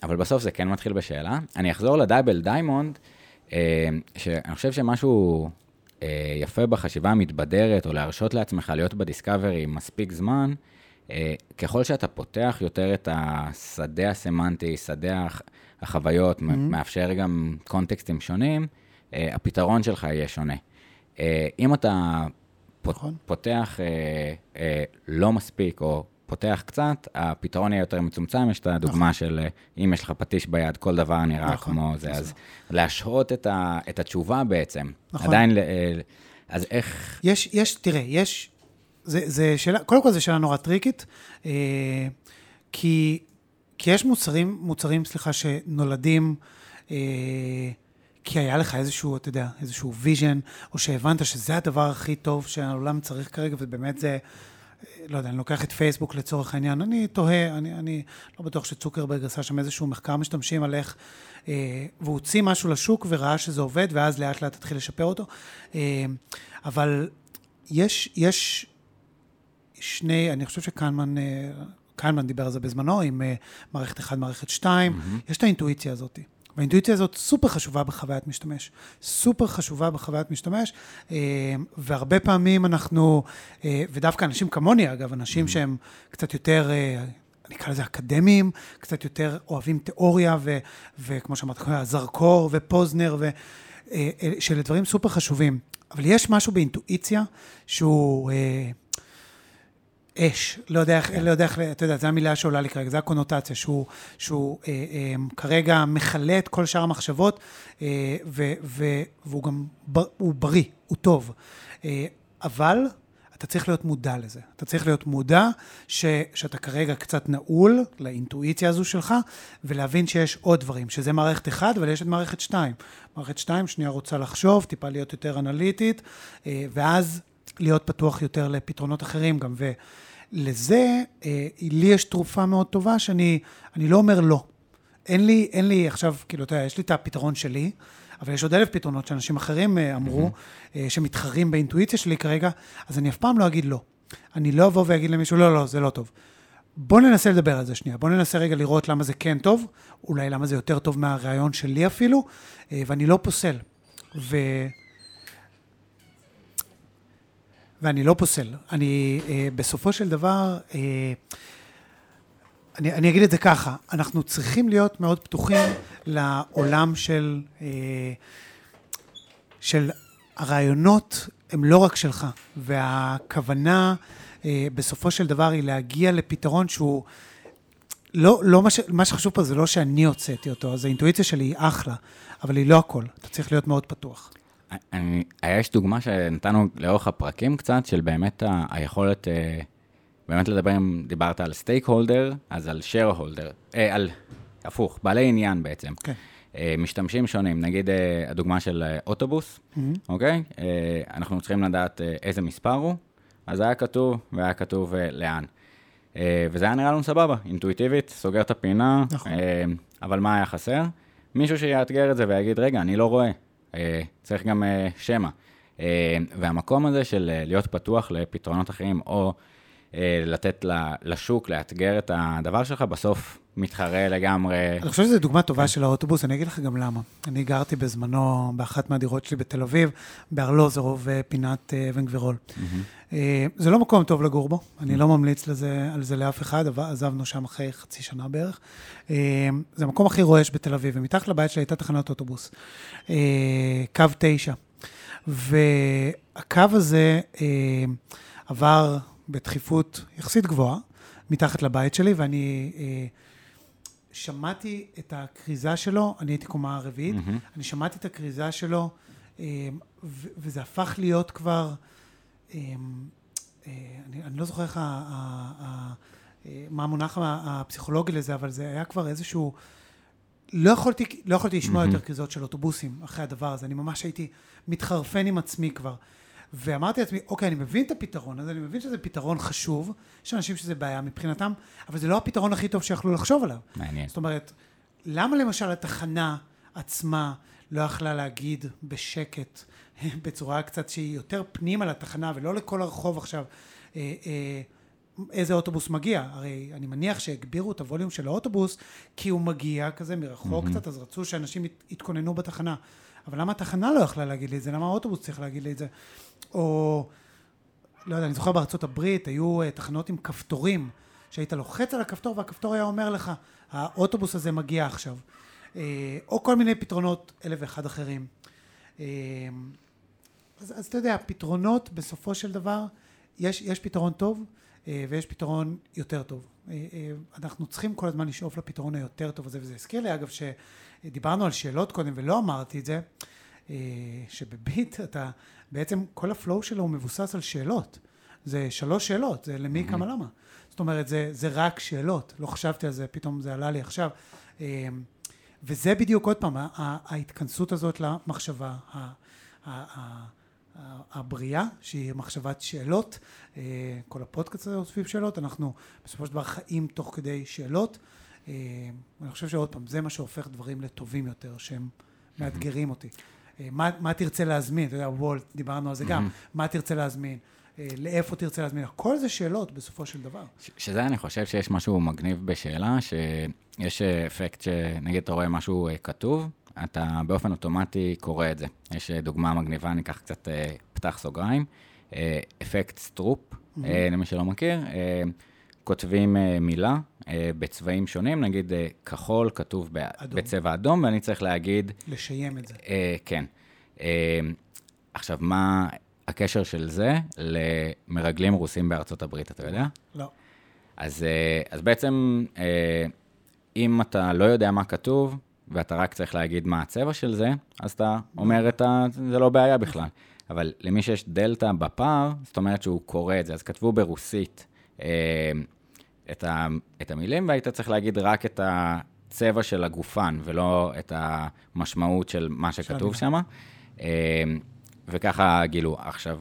S2: אבל בסוף זה כן מתחיל בשאלה. אני אחזור ל double diamond, אה, שאני חושב שמשהו יפה בחשיבה המתבדרת, או להרשות לעצמך להיות ב discovery מספיק זמן, אה, ככל שאתה פותח יותר את השדה הסמנטי, שדה החוויות, mm-hmm. מאפשר גם קונטקסטים שונים, אה, הפתרון שלך יהיה שונה. אה, אם אתה נכון. פותח לא מספיק, או פותח קצת, הפתרון יהיה יותר מצומצם. יש את הדוגמה נכון. של אם יש לך פטיש ביד, כל דבר נראה נכון. כמו זה. אז להשהות את, ה, את התשובה בעצם. נכון. עדיין, אז איך...
S3: יש, יש, תראה, יש זה, זה שאלה, קודם כל זו שאלה נורא טריקית, אה, כי, כי יש מוצרים, מוצרים, סליחה, שנולדים, אה, כי היה לך איזשהו, אתה יודע, איזשהו vision, או שהבנת שזה הדבר הכי טוב שהעולם צריך כרגע, ובאמת זה, לא יודע, אני לוקח את פייסבוק לצורך העניין, אני תוהה, אני, אני לא בטוח שצוקרברג עשה שם איזשהו מחקר משתמשים על איך, אה, והוא הוציא משהו לשוק וראה שזה עובד, ואז לאט לאט התחיל לשפר אותו. אה, אבל יש, יש שני, אני חושב שקנמן, אה, קנמן דיבר על זה בזמנו, עם אה, מערכת 1, מערכת 2, mm-hmm. יש את האינטואיציה הזאת. והאינטואיציה הזאת סופר חשובה בחוויית משתמש. סופר חשובה בחוויית משתמש, אה, והרבה פעמים אנחנו, ודווקא אנשים כמוני אגב, אנשים mm-hmm. שהם קצת יותר, אני אקרא לזה אקדמיים, קצת יותר אוהבים תיאוריה, ו, וכמו שאמרת, זרקור ופוזנר, ו, שאלה דברים סופר חשובים. אבל יש משהו באינטואיציה שהוא... אש, לא יודע איך, לא יודע איך, אתה יודע, זו המילה שעולה לי כרגע, זו הקונוטציה, שהוא, שהוא אה, אה, כרגע מכלה את כל שאר המחשבות, אה, ו, ו, והוא גם, בר, הוא בריא, הוא טוב. אה, אבל אתה צריך להיות מודע לזה. אתה צריך להיות מודע ש, שאתה כרגע קצת נעול לאינטואיציה הזו שלך, ולהבין שיש עוד דברים, שזה מערכת אחד, אבל יש את מערכת שתיים. מערכת שתיים, שנייה רוצה לחשוב, טיפה להיות יותר אנליטית, אה, ואז להיות פתוח יותר לפתרונות אחרים גם. ולזה, אה, לי יש תרופה מאוד טובה שאני לא אומר לא. אין לי, אין לי עכשיו, כאילו, אתה יודע, יש לי את הפתרון שלי, אבל יש עוד אלף פתרונות שאנשים אחרים אה, אמרו, mm-hmm. אה, שמתחרים באינטואיציה שלי כרגע, אז אני אף פעם לא אגיד לא. אני לא אבוא ואגיד למישהו, לא, לא, זה לא טוב. בוא ננסה לדבר על זה שנייה. בוא ננסה רגע לראות למה זה כן טוב, אולי למה זה יותר טוב מהרעיון שלי אפילו, אה, ואני לא פוסל. ו... ואני לא פוסל. אני, אה, בסופו של דבר, אה, אני, אני אגיד את זה ככה, אנחנו צריכים להיות מאוד פתוחים לעולם של, אה, של הרעיונות הם לא רק שלך, והכוונה אה, בסופו של דבר היא להגיע לפתרון שהוא... לא, לא מה, ש, מה שחשוב פה זה לא שאני הוצאתי אותו, אז האינטואיציה שלי היא אחלה, אבל היא לא הכל. אתה צריך להיות מאוד פתוח.
S2: אני, יש דוגמה שנתנו לאורך הפרקים קצת, של באמת ה, היכולת, אה, באמת לדבר, אם דיברת על סטייק הולדר, אז על שייר הולדר, אה, על, הפוך, בעלי עניין בעצם. כן. אה, משתמשים שונים, נגיד אה, הדוגמה של אה, אוטובוס, mm-hmm. אוקיי? אה, אנחנו צריכים לדעת אה, איזה מספר הוא, אז היה כתוב, והיה כתוב אה, לאן. אה, וזה היה נראה לנו סבבה, אינטואיטיבית, סוגר את הפינה, נכון. אה, אבל מה היה חסר? מישהו שיאתגר את זה ויגיד, רגע, אני לא רואה, אה, צריך גם אה, שמע. אה, והמקום הזה של להיות פתוח לפתרונות אחרים, או לתת לשוק לאתגר את הדבר שלך, בסוף מתחרה לגמרי.
S3: אני חושב שזו דוגמה טובה של האוטובוס, אני אגיד לך גם למה. אני גרתי בזמנו באחת מהדירות שלי בתל אביב, בארלוזרוב, פינת אה, אבן גבירול. אה, זה לא מקום טוב לגור בו, אני לא ממליץ לזה, על זה לאף אחד, אבל עזבנו שם אחרי חצי שנה בערך. אה, זה המקום הכי רועש בתל אביב, ומתחת לבית שלי הייתה תחנת אוטובוס, קו תשע. והקו הזה עבר בדחיפות יחסית גבוהה, מתחת לבית שלי, ואני אה, שמעתי את הכריזה שלו, אני הייתי קומה רביעית, mm-hmm. אני שמעתי את הכריזה שלו, אה, וזה הפך להיות כבר, אה, אה, אני, אני לא זוכר איך מה המונח הפסיכולוגי לזה, אבל זה היה כבר איזשהו... לא יכולתי, לא יכולתי לשמוע mm-hmm. יותר כריזות של אוטובוסים אחרי הדבר הזה, אני ממש הייתי מתחרפן עם עצמי כבר. ואמרתי לעצמי, אוקיי, אני מבין את הפתרון הזה, אני מבין שזה פתרון חשוב, יש אנשים שזה בעיה מבחינתם, אבל זה לא הפתרון הכי טוב שיכלו לחשוב עליו.
S2: מעניין.
S3: זאת אומרת, למה למשל התחנה עצמה לא יכלה להגיד בשקט, *laughs* בצורה קצת שהיא יותר פנימה לתחנה, ולא לכל הרחוב עכשיו, אה, אה, איזה אוטובוס מגיע. הרי אני מניח שהגבירו את הווליום של האוטובוס, כי הוא מגיע כזה מרחוק mm-hmm. קצת, אז רצו שאנשים יתכוננו בתחנה. אבל למה התחנה לא יכלה להגיד לי את זה? למה האוטובוס צריך להגיד לי את זה? או, לא יודע, אני זוכר בארצות הברית, היו uh, תחנות עם כפתורים, שהיית לוחץ על הכפתור והכפתור היה אומר לך, האוטובוס הזה מגיע עכשיו. Uh, או כל מיני פתרונות אלף ואחד אחרים. Uh, אז, אז אתה יודע, פתרונות בסופו של דבר, יש, יש פתרון טוב ויש פתרון יותר טוב. Uh, uh, אנחנו צריכים כל הזמן לשאוף לפתרון היותר טוב הזה, וזה הזכיר לי אגב שדיברנו על שאלות קודם ולא אמרתי את זה, שבביט *laughs* אתה בעצם כל הפלואו שלו הוא מבוסס על שאלות. זה שלוש שאלות, זה למי, כמה, למה. זאת אומרת, זה, זה רק שאלות. לא חשבתי על זה, פתאום זה עלה לי עכשיו. וזה בדיוק, עוד פעם, ההתכנסות הזאת למחשבה הבריאה, שהיא מחשבת שאלות. אה, כל הפודקאסט הזה הוא סביב שאלות. אנחנו בסופו של דבר חיים תוך כדי שאלות. אה, אני חושב שעוד פעם, זה מה שהופך דברים לטובים יותר, שהם מאתגרים אותי. אה, מה, מה תרצה להזמין, אתה יודע, וולט, דיברנו על זה גם, מה תרצה להזמין, לאיפה תרצה להזמין, הכל זה שאלות בסופו של דבר.
S2: שזה אני חושב שיש משהו מגניב בשאלה, שיש אפקט שנגיד אתה רואה משהו כתוב, אתה באופן אוטומטי קורא את זה. יש דוגמה מגניבה, אני אקח קצת, פתח סוגריים, אפקט סטרופ, mm-hmm. למי שלא מכיר. כותבים מילה בצבעים שונים, נגיד כחול כתוב אדום. בצבע אדום, ואני צריך להגיד...
S3: לשיים את זה.
S2: כן. עכשיו, מה הקשר של זה למרגלים רוסים בארצות הברית, אתה יודע?
S3: לא.
S2: אז, אז בעצם, אם אתה לא יודע מה כתוב, ואתה רק צריך להגיד מה הצבע של זה, אז אתה אומר את ה... זה לא בעיה בכלל. אבל למי שיש דלתא בפער, זאת אומרת שהוא קורא את זה. אז כתבו ברוסית. את, ה, את המילים, והיית צריך להגיד רק את הצבע של הגופן, ולא את המשמעות של מה שכתוב שם. אמ, וככה גילו. עכשיו,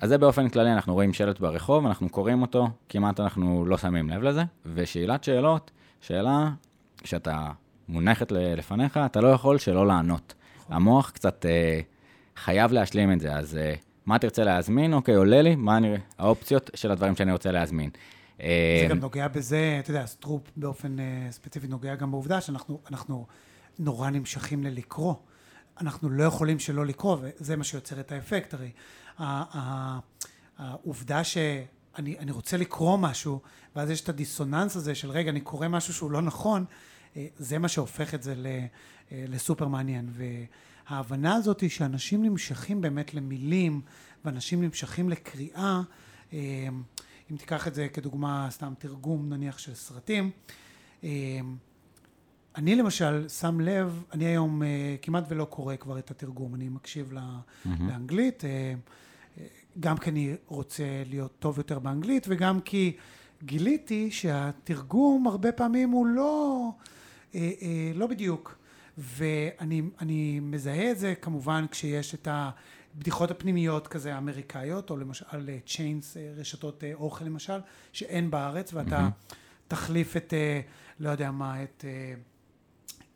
S2: אז זה באופן כללי, אנחנו רואים שלט ברחוב, אנחנו קוראים אותו, כמעט אנחנו לא שמים לב לזה. ושאלת שאלות, שאלה שאתה מונחת לפניך, אתה לא יכול שלא לענות. המוח קצת אה, חייב להשלים את זה, אז אה, מה תרצה להזמין? אוקיי, עולה לי, מה אני, האופציות של הדברים שאני רוצה להזמין.
S3: זה גם נוגע בזה, אתה יודע, סטרופ באופן אה, ספציפי נוגע גם בעובדה שאנחנו נורא נמשכים ללקרוא. אנחנו לא יכולים שלא לקרוא, וזה מה שיוצר את האפקט הרי. העובדה שאני רוצה לקרוא משהו, ואז יש את הדיסוננס הזה של רגע, אני קורא משהו שהוא לא נכון, אה, זה מה שהופך את זה אה, לסופר מעניין. וההבנה הזאת היא שאנשים נמשכים באמת למילים, ואנשים נמשכים לקריאה, אם תיקח את זה כדוגמה, סתם תרגום נניח של סרטים, אני למשל שם לב, אני היום אה, כמעט ולא קורא כבר את התרגום, אני מקשיב mm-hmm. לאנגלית, אה, אה, גם כי אני רוצה להיות טוב יותר באנגלית וגם כי גיליתי שהתרגום הרבה פעמים הוא לא, לא בדיוק. ואני מזהה את זה כמובן כשיש את ה... בדיחות הפנימיות כזה אמריקאיות, או למשל chains, אה, רשתות אה, אוכל למשל, שאין בארץ, ואתה mm-hmm. תחליף את, אה, לא יודע מה, את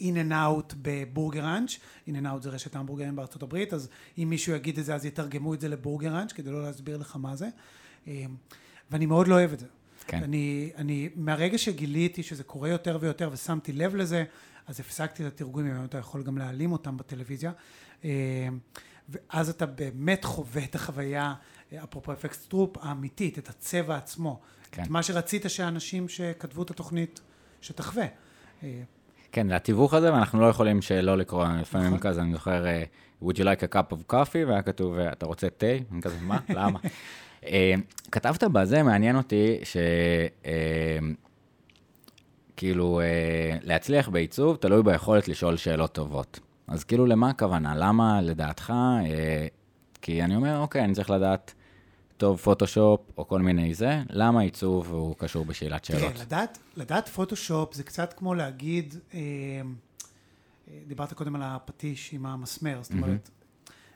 S3: In-N-Out בבורגראנץ', In-N-Out זה רשת המבורגרים בארצות הברית, אז אם מישהו יגיד את זה אז יתרגמו את זה לבורגראנץ', כדי לא להסביר לך מה זה, ואני מאוד לא אוהב את זה.
S2: כן.
S3: אני, אני, מהרגע שגיליתי שזה קורה יותר ויותר ושמתי לב לזה, אז הפסקתי את התרגומים, אתה יכול גם להעלים אותם בטלוויזיה. אה, ואז אתה באמת חווה את החוויה, אפרופו אפקט סטרופ, האמיתית, את הצבע עצמו.
S2: כן.
S3: את מה שרצית שהאנשים שכתבו את התוכנית, שתחווה. אה,
S2: כן, זה התיווך הזה, ואנחנו לא יכולים שלא לקרוא, לפעמים
S3: נכון.
S2: כזה, אני זוכר, אה, would you like a cup of coffee, והיה כתוב, אתה רוצה תה? אני כזה, מה? למה? *laughs* אה, כתבת בזה, מעניין אותי, ש... אה, כאילו, אה, להצליח בעיצוב תלוי ביכולת לשאול שאלות טובות. אז כאילו, למה הכוונה? למה, לדעתך, כי אני אומר, אוקיי, אני צריך לדעת טוב פוטושופ, או כל מיני זה, למה עיצוב הוא קשור בשאלת שאלות?
S3: תראה, לדעת, לדעת פוטושופ זה קצת כמו להגיד, אה, דיברת קודם על הפטיש עם המסמר, זאת אומרת,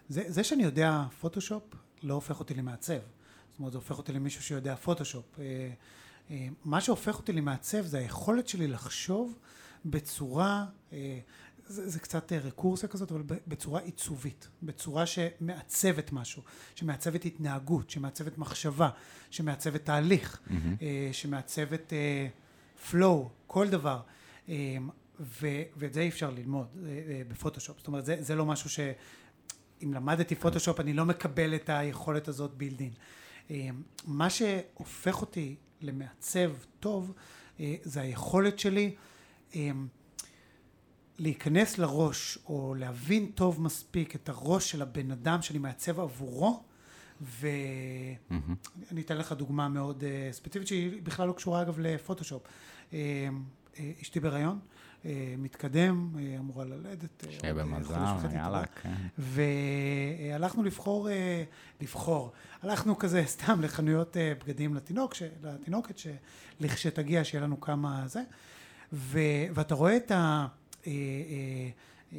S3: זה, זה שאני יודע פוטושופ לא הופך אותי למעצב. זאת אומרת, זה הופך אותי למישהו שיודע פוטושופ. אה, אה, מה שהופך אותי למעצב זה היכולת שלי לחשוב בצורה, אה, זה, זה קצת רקורסיה כזאת, אבל בצורה עיצובית, בצורה שמעצבת משהו, שמעצבת התנהגות, שמעצבת מחשבה, שמעצבת תהליך, אה, שמעצבת flow, כל דבר. ו- ואת זה אי אפשר ללמוד בפוטושופ. זאת אומרת, זה, זה לא משהו ש... אם למדתי פוטושופ, אני לא מקבל את היכולת הזאת בילדין. מה שהופך אותי למעצב טוב, אה, זה היכולת שלי אה, להיכנס לראש, או להבין טוב מספיק את הראש של הבן אדם שאני מעצב עבורו, ואני אתן לך דוגמה מאוד אה, ספציפית, שהיא בכלל לא קשורה אגב לפוטושופ. אה, אה, אשתי בהיריון, אה, מתקדם, אה, אמורה ללדת. אה,
S2: שיהיה
S3: אה,
S2: במזל, יאללה. כן.
S3: והלכנו לבחור, אה, לבחור, הלכנו כזה *laughs* סתם לחנויות אה, בגדים לתינוק, ש- לתינוקת, שלכשתגיע שיהיה לנו כמה זה, ו, ואתה רואה את ה... אה, אה, אה,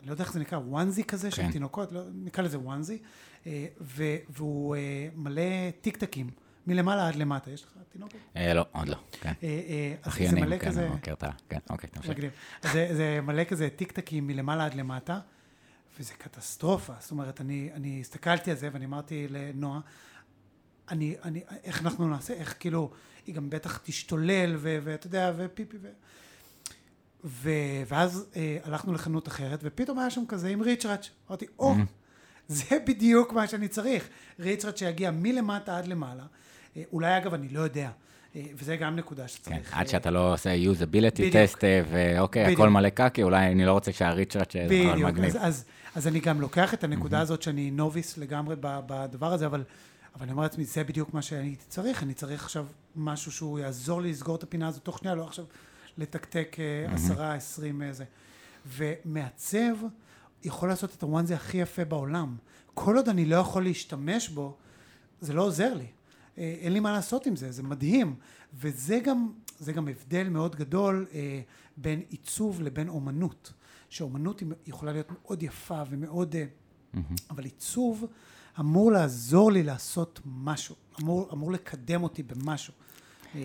S3: אני לא יודע איך זה נקרא, וואנזי כזה של
S2: כן.
S3: תינוקות, לא, נקרא לזה וואנזי, אה, ו, והוא אה, מלא טיקטקים, מלמעלה עד למטה, יש לך תינוקת?
S2: אה, לא, עוד לא, כן.
S3: אה, אה,
S2: אחיינים,
S3: מלא
S2: כן. אני מכיר את ה... כן, אוקיי, תמשיך.
S3: זה, זה מלא כזה טיקטקים מלמעלה עד למטה, וזה קטסטרופה. זאת אומרת, אני, אני הסתכלתי על זה ואני אמרתי לנועה, אני, אני, איך אנחנו נעשה, איך כאילו, היא גם בטח תשתולל, ואתה יודע, ופיפי ו... ו... ואז אה, הלכנו לחנות אחרת, ופתאום היה שם כזה עם ריצ'ראץ'. אמרתי, או, זה בדיוק מה שאני צריך. ריצ'ראץ' שיגיע מלמטה עד למעלה. אה, אולי, אגב, אני לא יודע. אה, וזה גם נקודה
S2: כן,
S3: שצריך.
S2: עד
S3: אה,
S2: שאתה לא עושה usability
S3: בדיוק.
S2: test, ואוקיי, הכל
S3: בדיוק.
S2: מלא קקי, אולי אני לא רוצה שהריצ'ראט שזה אבל
S3: בדיוק,
S2: מגניב.
S3: אז, אז, אז אני גם לוקח את הנקודה הזאת שאני נוביס לגמרי בדבר הזה, אבל, אבל אני אומר לעצמי, זה בדיוק מה שהייתי צריך, אני צריך עכשיו משהו שהוא יעזור לי לסגור את הפינה הזאת תוך שנייה, לא עכשיו לתקתק עשרה, עשרים איזה. ומעצב יכול לעשות את הוואנזי הכי יפה בעולם. כל עוד אני לא יכול להשתמש בו, זה לא עוזר לי. אה, אין לי מה לעשות עם זה, זה מדהים. וזה גם, זה גם הבדל מאוד גדול אה, בין עיצוב לבין אומנות. שאומנות היא יכולה להיות מאוד יפה ומאוד... אה, אבל עיצוב אמור לעזור לי לעשות משהו, אמור, אמור לקדם אותי במשהו. אה,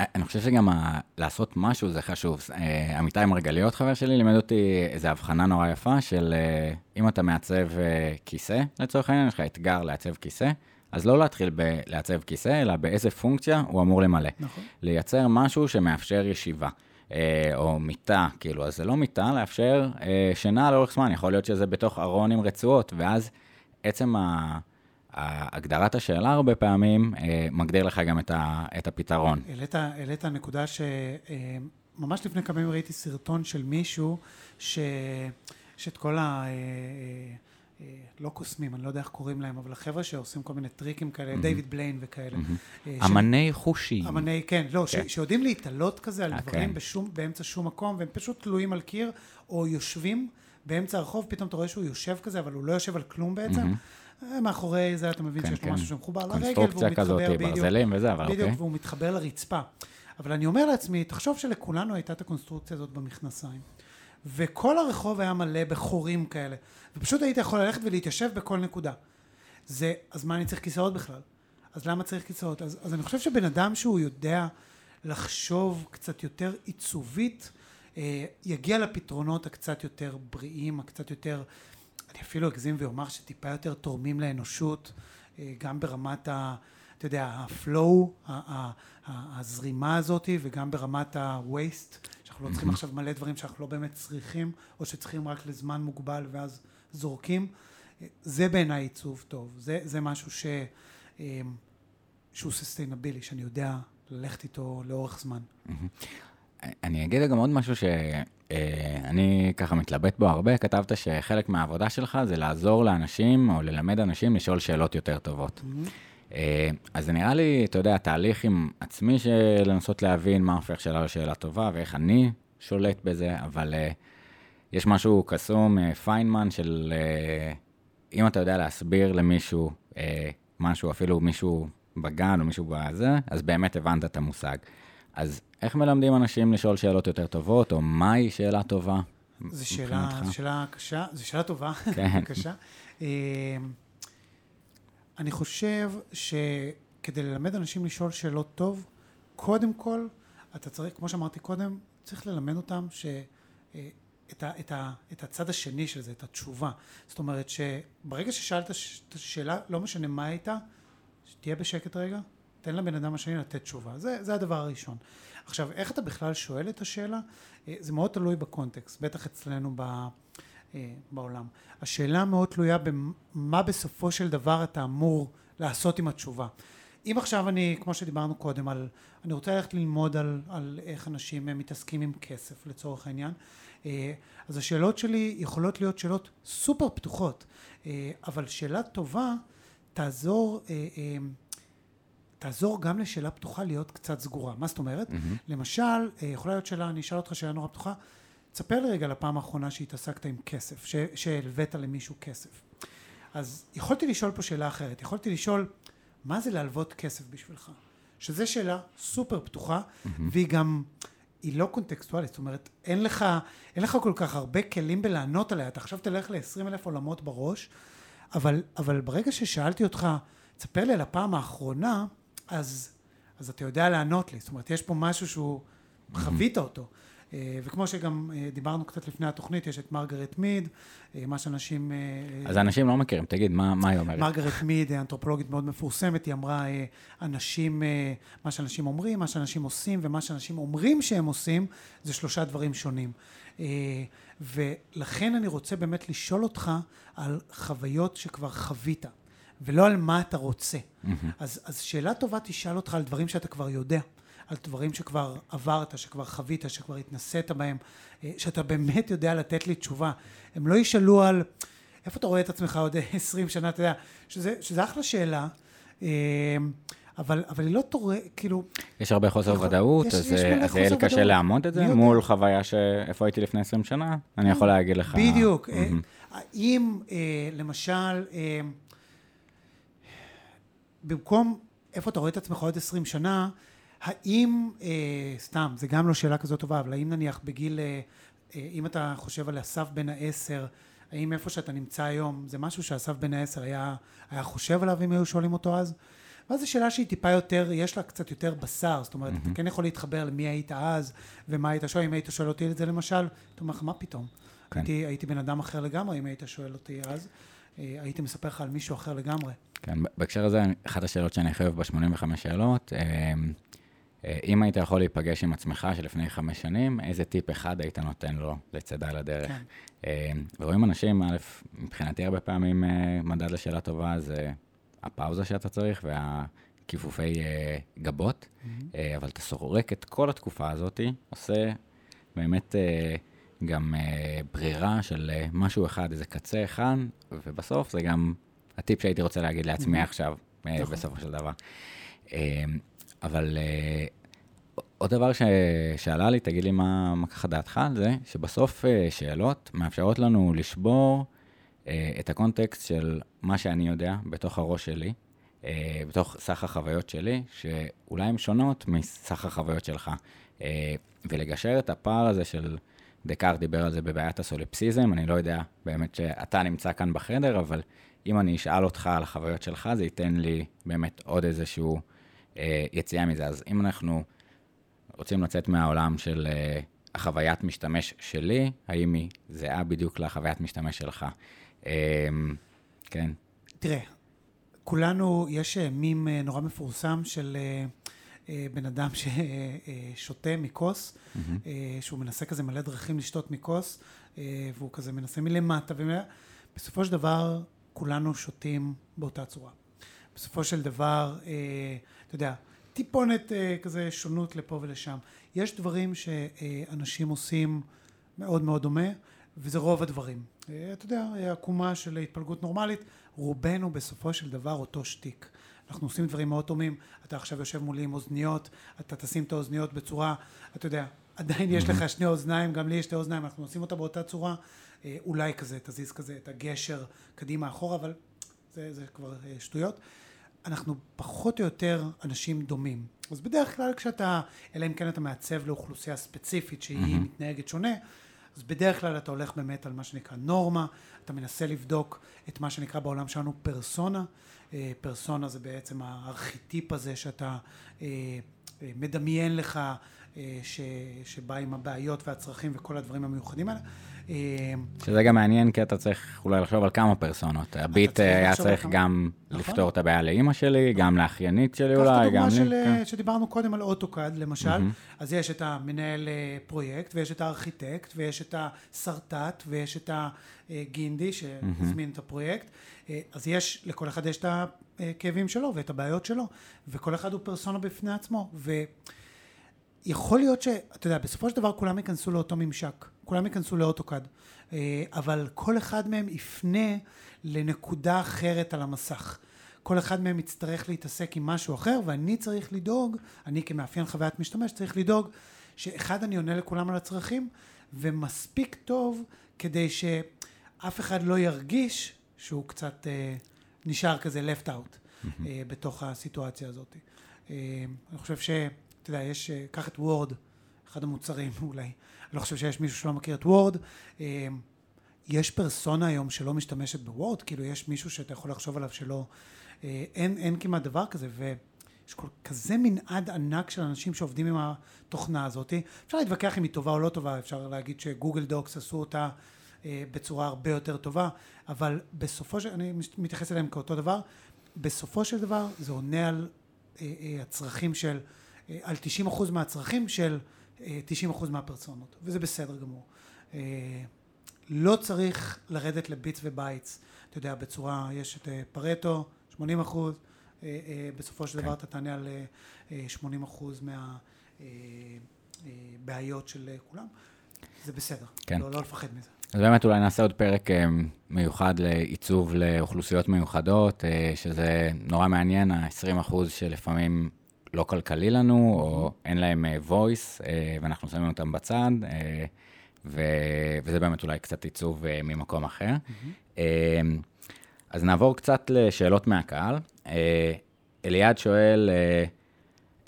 S2: אני חושב שגם ה- לעשות משהו זה חשוב. אה, עמיתי מרגליות, חבר שלי, לימד אותי איזו הבחנה נורא יפה של אה, אם אתה מעצב אה, כיסא, לצורך העניין, יש לך אתגר לעצב כיסא, אז לא להתחיל בלעצב כיסא, אלא באיזה פונקציה הוא אמור למלא.
S3: נכון.
S2: לייצר משהו שמאפשר ישיבה. אה, או מיטה, כאילו, אז זה לא מיטה, לאפשר אה, שינה לאורך זמן, יכול להיות שזה בתוך ארון עם רצועות, ואז עצם ה... הגדרת השאלה הרבה פעמים אה, מגדיר לך גם את, ה, את הפתרון.
S3: העלית, העלית נקודה שממש לפני כמה ימים ראיתי סרטון של מישהו ש... שאת כל ה... אה, לא קוסמים, אני לא יודע איך קוראים להם, אבל החבר'ה שעושים כל מיני טריקים כאלה, דיוויד בליין וכאלה. אה, ש-
S2: אמני חושים.
S3: אמני, כן, לא, ש-
S2: כן.
S3: שיודעים להתעלות כזה על
S2: אה,
S3: דברים
S2: כן.
S3: בשום, באמצע שום מקום, והם פשוט תלויים על קיר, או יושבים באמצע הרחוב, פתאום אתה רואה שהוא יושב כזה, אבל הוא לא יושב על כלום בעצם. אה, מאחורי זה אתה מבין
S2: כן,
S3: שיש לו
S2: כן.
S3: משהו שמחובר לרגל, והוא מתחבר,
S2: כזאת,
S3: בדיוק.
S2: ברזלים וזה, אבל
S3: בדיוק,
S2: אוקיי.
S3: והוא מתחבר לרצפה. אבל אני אומר לעצמי, תחשוב שלכולנו הייתה את הקונסטרוקציה הזאת במכנסיים. וכל הרחוב היה מלא בחורים כאלה. ופשוט היית יכול ללכת ולהתיישב בכל נקודה. זה, אז מה אני צריך כיסאות בכלל? אז למה צריך כיסאות? אז, אז אני חושב שבן אדם שהוא יודע לחשוב קצת יותר עיצובית, אה, יגיע לפתרונות הקצת יותר בריאים, הקצת יותר, אני אפילו אגזים ואומר שטיפה יותר תורמים לאנושות, אה, גם ברמת ה... אתה יודע, הפלואו, הזרימה הזאת, וגם ברמת ה-waste, שאנחנו לא צריכים עכשיו מלא דברים שאנחנו לא באמת צריכים, או שצריכים רק לזמן מוגבל ואז זורקים. זה בעיניי עיצוב טוב. זה, זה משהו ש, שהוא sustainable, שאני יודע ללכת איתו לאורך זמן.
S2: אני אגיד גם עוד משהו שאני ככה מתלבט בו הרבה, כתבת שחלק מהעבודה שלך זה לעזור לאנשים או ללמד אנשים לשאול שאלות יותר טובות. Mm-hmm. אז זה נראה לי, אתה יודע, תהליך עם עצמי של לנסות להבין מה הופך שאלה לשאלה טובה ואיך אני שולט בזה, אבל יש משהו קסום, פיינמן, של אם אתה יודע להסביר למישהו משהו, אפילו מישהו בגן או מישהו בזה, אז באמת הבנת את המושג. אז איך מלמדים אנשים לשאול שאלות יותר טובות, או מהי שאלה טובה?
S3: זו שאלה, שאלה קשה, זו שאלה טובה, *laughs* כן. קשה. אני חושב שכדי ללמד אנשים לשאול שאלות טוב, קודם כל, אתה צריך, כמו שאמרתי קודם, צריך ללמד אותם ש... אה, את, ה, את, ה, את הצד השני של זה, את התשובה. זאת אומרת שברגע ששאלת את השאלה, לא משנה מה הייתה, תהיה בשקט רגע, תן לבן אדם השני לתת תשובה. זה, זה הדבר הראשון. עכשיו, איך אתה בכלל שואל את השאלה? אה, זה מאוד תלוי בקונטקסט, בטח אצלנו ב, אה, בעולם. השאלה מאוד תלויה במה בסופו של דבר אתה אמור לעשות עם התשובה. אם עכשיו אני, כמו שדיברנו קודם, על, אני רוצה ללכת ללמוד על, על איך אנשים מתעסקים עם כסף לצורך העניין, אה, אז השאלות שלי יכולות להיות שאלות סופר פתוחות, אבל שאלה טובה תעזור תעזור גם לשאלה פתוחה להיות קצת סגורה. מה זאת אומרת? Mm-hmm. למשל, אה, יכולה להיות שאלה, אני אשאל אותך שאלה נורא פתוחה, תספר לי רגע לפעם האחרונה שהתעסקת עם כסף, שהלווית למישהו כסף. אז יכולתי לשאול פה שאלה אחרת, יכולתי לשאול, מה זה להלוות כסף בשבילך? שזו שאלה סופר פתוחה, mm-hmm. והיא גם, היא לא קונטקסטואלית, זאת אומרת, אין לך, אין לך כל כך הרבה כלים בלענות עליה, אתה עכשיו תלך ל-20 אלף עולמות בראש, אבל, אבל ברגע ששאלתי אותך, תספר לי על הפעם האחרונה, אז, אז אתה יודע לענות לי. זאת אומרת, יש פה משהו שהוא, חווית אותו. אה, וכמו שגם אה, דיברנו קצת לפני התוכנית, יש את מרגרט מיד, אה, מה שאנשים...
S2: אז אנשים לא מכירים, תגיד, מה, מה היא אומרת?
S3: מרגרט מיד, אנתרופולוגית מאוד מפורסמת, היא אמרה, אנשים, מה שאנשים אומרים, מה שאנשים עושים ומה שאנשים אומרים שהם עושים, זה שלושה דברים שונים. ולכן אני רוצה באמת לשאול אותך על חוויות שכבר חווית. ולא על מה אתה רוצה. Mm-hmm. אז, אז שאלה טובה תשאל אותך על דברים שאתה כבר יודע, על דברים שכבר עברת, שכבר חווית, שכבר התנסית בהם, אה, שאתה באמת יודע לתת לי תשובה. הם לא ישאלו על איפה אתה רואה את עצמך עוד *laughs* 20 שנה, אתה יודע, שזה, שזה אחלה שאלה. אה, אבל, אבל היא לא תורא, כאילו...
S2: יש הרבה חוסר יכול, ודאות, יש, אז זה יהיה קשה לעמוד את זה מול יודע. חוויה שאיפה הייתי לפני 20 שנה, אני יכול להגיד לך...
S3: בדיוק. אם למשל, במקום איפה אתה רואה את עצמך עוד עשרים שנה, האם, אה, סתם, זה גם לא שאלה כזאת טובה, אבל האם נניח בגיל, אה, אה, אם אתה חושב על אסף בן העשר, האם איפה שאתה נמצא היום, זה משהו שאסף בן העשר היה, היה חושב עליו אם היו שואלים אותו אז? ואז זו שאלה שהיא טיפה יותר, יש לה קצת יותר בשר, זאת אומרת, mm-hmm. אתה כן יכול להתחבר למי היית אז, ומה היית שואל, אם היית שואל אותי את זה למשל, אתה אומר לך, מה פתאום? כן. הייתי, הייתי בן אדם אחר לגמרי אם היית שואל אותי אז, הייתי מספר לך על מישהו אחר לגמרי.
S2: כן, בהקשר הזה, אחת השאלות שאני חייב ב-85 שאלות, אה, אה, אם היית יכול להיפגש עם עצמך שלפני חמש שנים, איזה טיפ אחד היית נותן לו לצדה לדרך? כן. אה, ורואים אנשים, א', מבחינתי הרבה פעמים מדד לשאלה טובה זה הפאוזה שאתה צריך והכיפופי גבות, mm-hmm. אבל אתה סורק את כל התקופה הזאת, עושה באמת גם ברירה של משהו אחד, איזה קצה אחד, ובסוף זה גם הטיפ שהייתי רוצה להגיד לעצמי mm-hmm. עכשיו, אה, נכון. בסופו של דבר. אבל אה, עוד דבר ששאלה לי, תגיד לי מה, ככה דעתך על זה, שבסוף שאלות מאפשרות לנו לשבור את הקונטקסט של מה שאני יודע בתוך הראש שלי, בתוך סך החוויות שלי, שאולי הן שונות מסך החוויות שלך. ולגשר את הפער הזה של, דקארט דיבר על זה בבעיית הסוליפסיזם, אני לא יודע באמת שאתה נמצא כאן בחדר, אבל אם אני אשאל אותך על החוויות שלך, זה ייתן לי באמת עוד איזשהו אה, יציאה מזה. אז אם אנחנו רוצים לצאת מהעולם של אה, החוויית משתמש שלי, האם היא זהה בדיוק לחוויית משתמש שלך? אה, כן.
S3: תראה, כולנו, יש אה, מים אה, נורא מפורסם של אה, אה, בן אדם ששותה מכוס. אה, שהוא מנסה כזה מלא דרכים לשתות מכוס, אה, והוא כזה מנסה מלמטה, ומלא... בסופו של דבר כולנו שותים באותה צורה. בסופו של דבר, אה, אתה יודע, טיפונת אה, כזה שונות לפה ולשם. יש דברים שאנשים עושים מאוד מאוד דומה, וזה רוב הדברים. אה, אתה יודע, עקומה של התפלגות נורמלית, רובנו בסופו של דבר אותו שטיק. אנחנו עושים דברים מאוד דומים, אתה עכשיו יושב מולי עם אוזניות, אתה תשים את האוזניות בצורה, אתה יודע, עדיין יש לך שני אוזניים, גם לי יש שתי אוזניים, אנחנו עושים אותה באותה צורה, אה, אולי כזה, תזיז כזה את הגשר קדימה אחורה, אבל זה, זה כבר אה, שטויות. אנחנו פחות או יותר אנשים דומים. אז בדרך כלל כשאתה, אלא אם כן אתה מעצב לאוכלוסייה ספציפית שהיא
S2: מהמם.
S3: מתנהגת שונה, אז בדרך כלל אתה הולך באמת על מה שנקרא נורמה, אתה מנסה לבדוק את מה שנקרא בעולם שלנו פרסונה. אה, פרסונה זה בעצם הארכיטיפ הזה שאתה אה, אה, מדמיין לך, ש, שבא עם הבעיות והצרכים וכל הדברים המיוחדים האלה. אה,
S2: שזה גם מעניין, כי אתה צריך אולי לחשוב על כמה פרסונות. הביט
S3: צריך
S2: אה, היה צריך. גם
S3: נכון.
S2: לפתור את הבעיה לאימא שלי, גם לאחיינית שלי
S3: קח את
S2: אולי,
S3: הדוגמה
S2: גם
S3: של,
S2: לי.
S3: אה,
S2: כן.
S3: שדיברנו קודם על אוטוקאד למשל. אז יש את המנהל פרויקט ויש את הארכיטקט ויש את השרטט ויש את הגינדי שהזמין את הפרויקט, אז יש, לכל אחד יש את הכאבים שלו ואת הבעיות שלו וכל אחד הוא פרסונה בפני עצמו ויכול להיות שאתה יודע בסופו של דבר כולם ייכנסו לאותו ממשק, כולם ייכנסו לאוטוקאד, אה, אבל כל אחד מהם יפנה לנקודה אחרת על המסך. כל אחד מהם יצטרך להתעסק עם משהו אחר, ואני צריך לדאוג, אני כמאפיין חוויית משתמש צריך לדאוג שאחד אני עונה לכולם על הצרכים, ומספיק טוב כדי שאף אחד לא ירגיש שהוא קצת אה, נשאר כזה left out אה, בתוך הסיטואציה הזאת. אה, אני חושב ש... אתה יודע, יש, אה, קח את וורד, אחד המוצרים *laughs* אולי, אני לא חושב שיש מישהו שלא מכיר את וורד. אה, יש פרסונה היום שלא משתמשת בוורד, כאילו יש מישהו שאתה יכול לחשוב עליו שלא, אה, אין, אין כמעט דבר כזה, ויש כל, כזה מנעד ענק של אנשים שעובדים עם התוכנה הזאת. אפשר להתווכח אם היא טובה או לא טובה, אפשר להגיד שגוגל דוקס עשו אותה אה, בצורה הרבה יותר טובה, אבל בסופו של, אני מתייחס אליהם כאותו דבר, בסופו של דבר זה עונה על אה, אה, הצרכים של, על 90% מהצרכים של אה, 90% מהפרסונות, וזה בסדר גמור. אה, לא צריך לרדת ל bits ו bytes, אתה יודע, בצורה, יש את אה, פרטו, 80 אחוז, אה, אה, בסופו של
S2: כן.
S3: דבר אתה תענה על אה, אה, 80 אחוז מהבעיות של אה, כולם, זה בסדר,
S2: כן.
S3: לא, לא לפחד מזה.
S2: אז באמת אולי נעשה עוד פרק אה, מיוחד לעיצוב לאוכלוסיות מיוחדות, אה, שזה נורא מעניין, ה-20% שלפעמים לא כלכלי לנו, או אין להם אה, voice, אה, ואנחנו שמים אותם בצד, אה, ו- וזה באמת אולי קצת עיצוב אה, ממקום אחר. אה, אז נעבור קצת לשאלות מהקהל. אה, אליעד שואל, אה,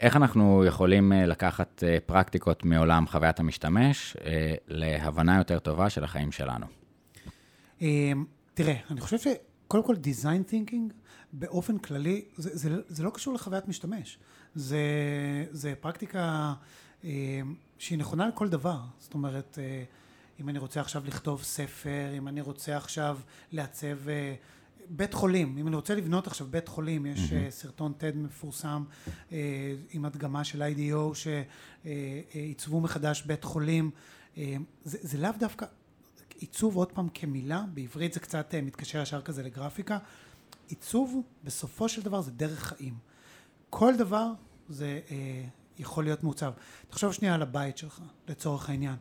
S2: איך אנחנו יכולים אה, לקחת אה, פרקטיקות מעולם חוויית המשתמש אה, להבנה יותר טובה של החיים שלנו?
S3: אמ, תראה, אני חושב שקודם כל design thinking באופן כללי, זה, זה, זה לא קשור לחוויית משתמש. זה, זה פרקטיקה אמ, שהיא נכונה לכל דבר. זאת אומרת, אה, אם אני רוצה עכשיו לכתוב ספר, אם אני רוצה עכשיו לעצב אה, בית חולים, אם אני רוצה לבנות עכשיו בית חולים, יש אה, סרטון TED מפורסם אה, עם הדגמה של IDO שעיצבו מחדש בית חולים. אה, זה, זה לאו דווקא, עיצוב עוד פעם כמילה, בעברית זה קצת אה, מתקשר ישר כזה לגרפיקה. עיצוב בסופו של דבר זה דרך חיים. כל דבר זה אה, יכול להיות מעוצב. תחשוב שנייה על הבית שלך, לצורך העניין.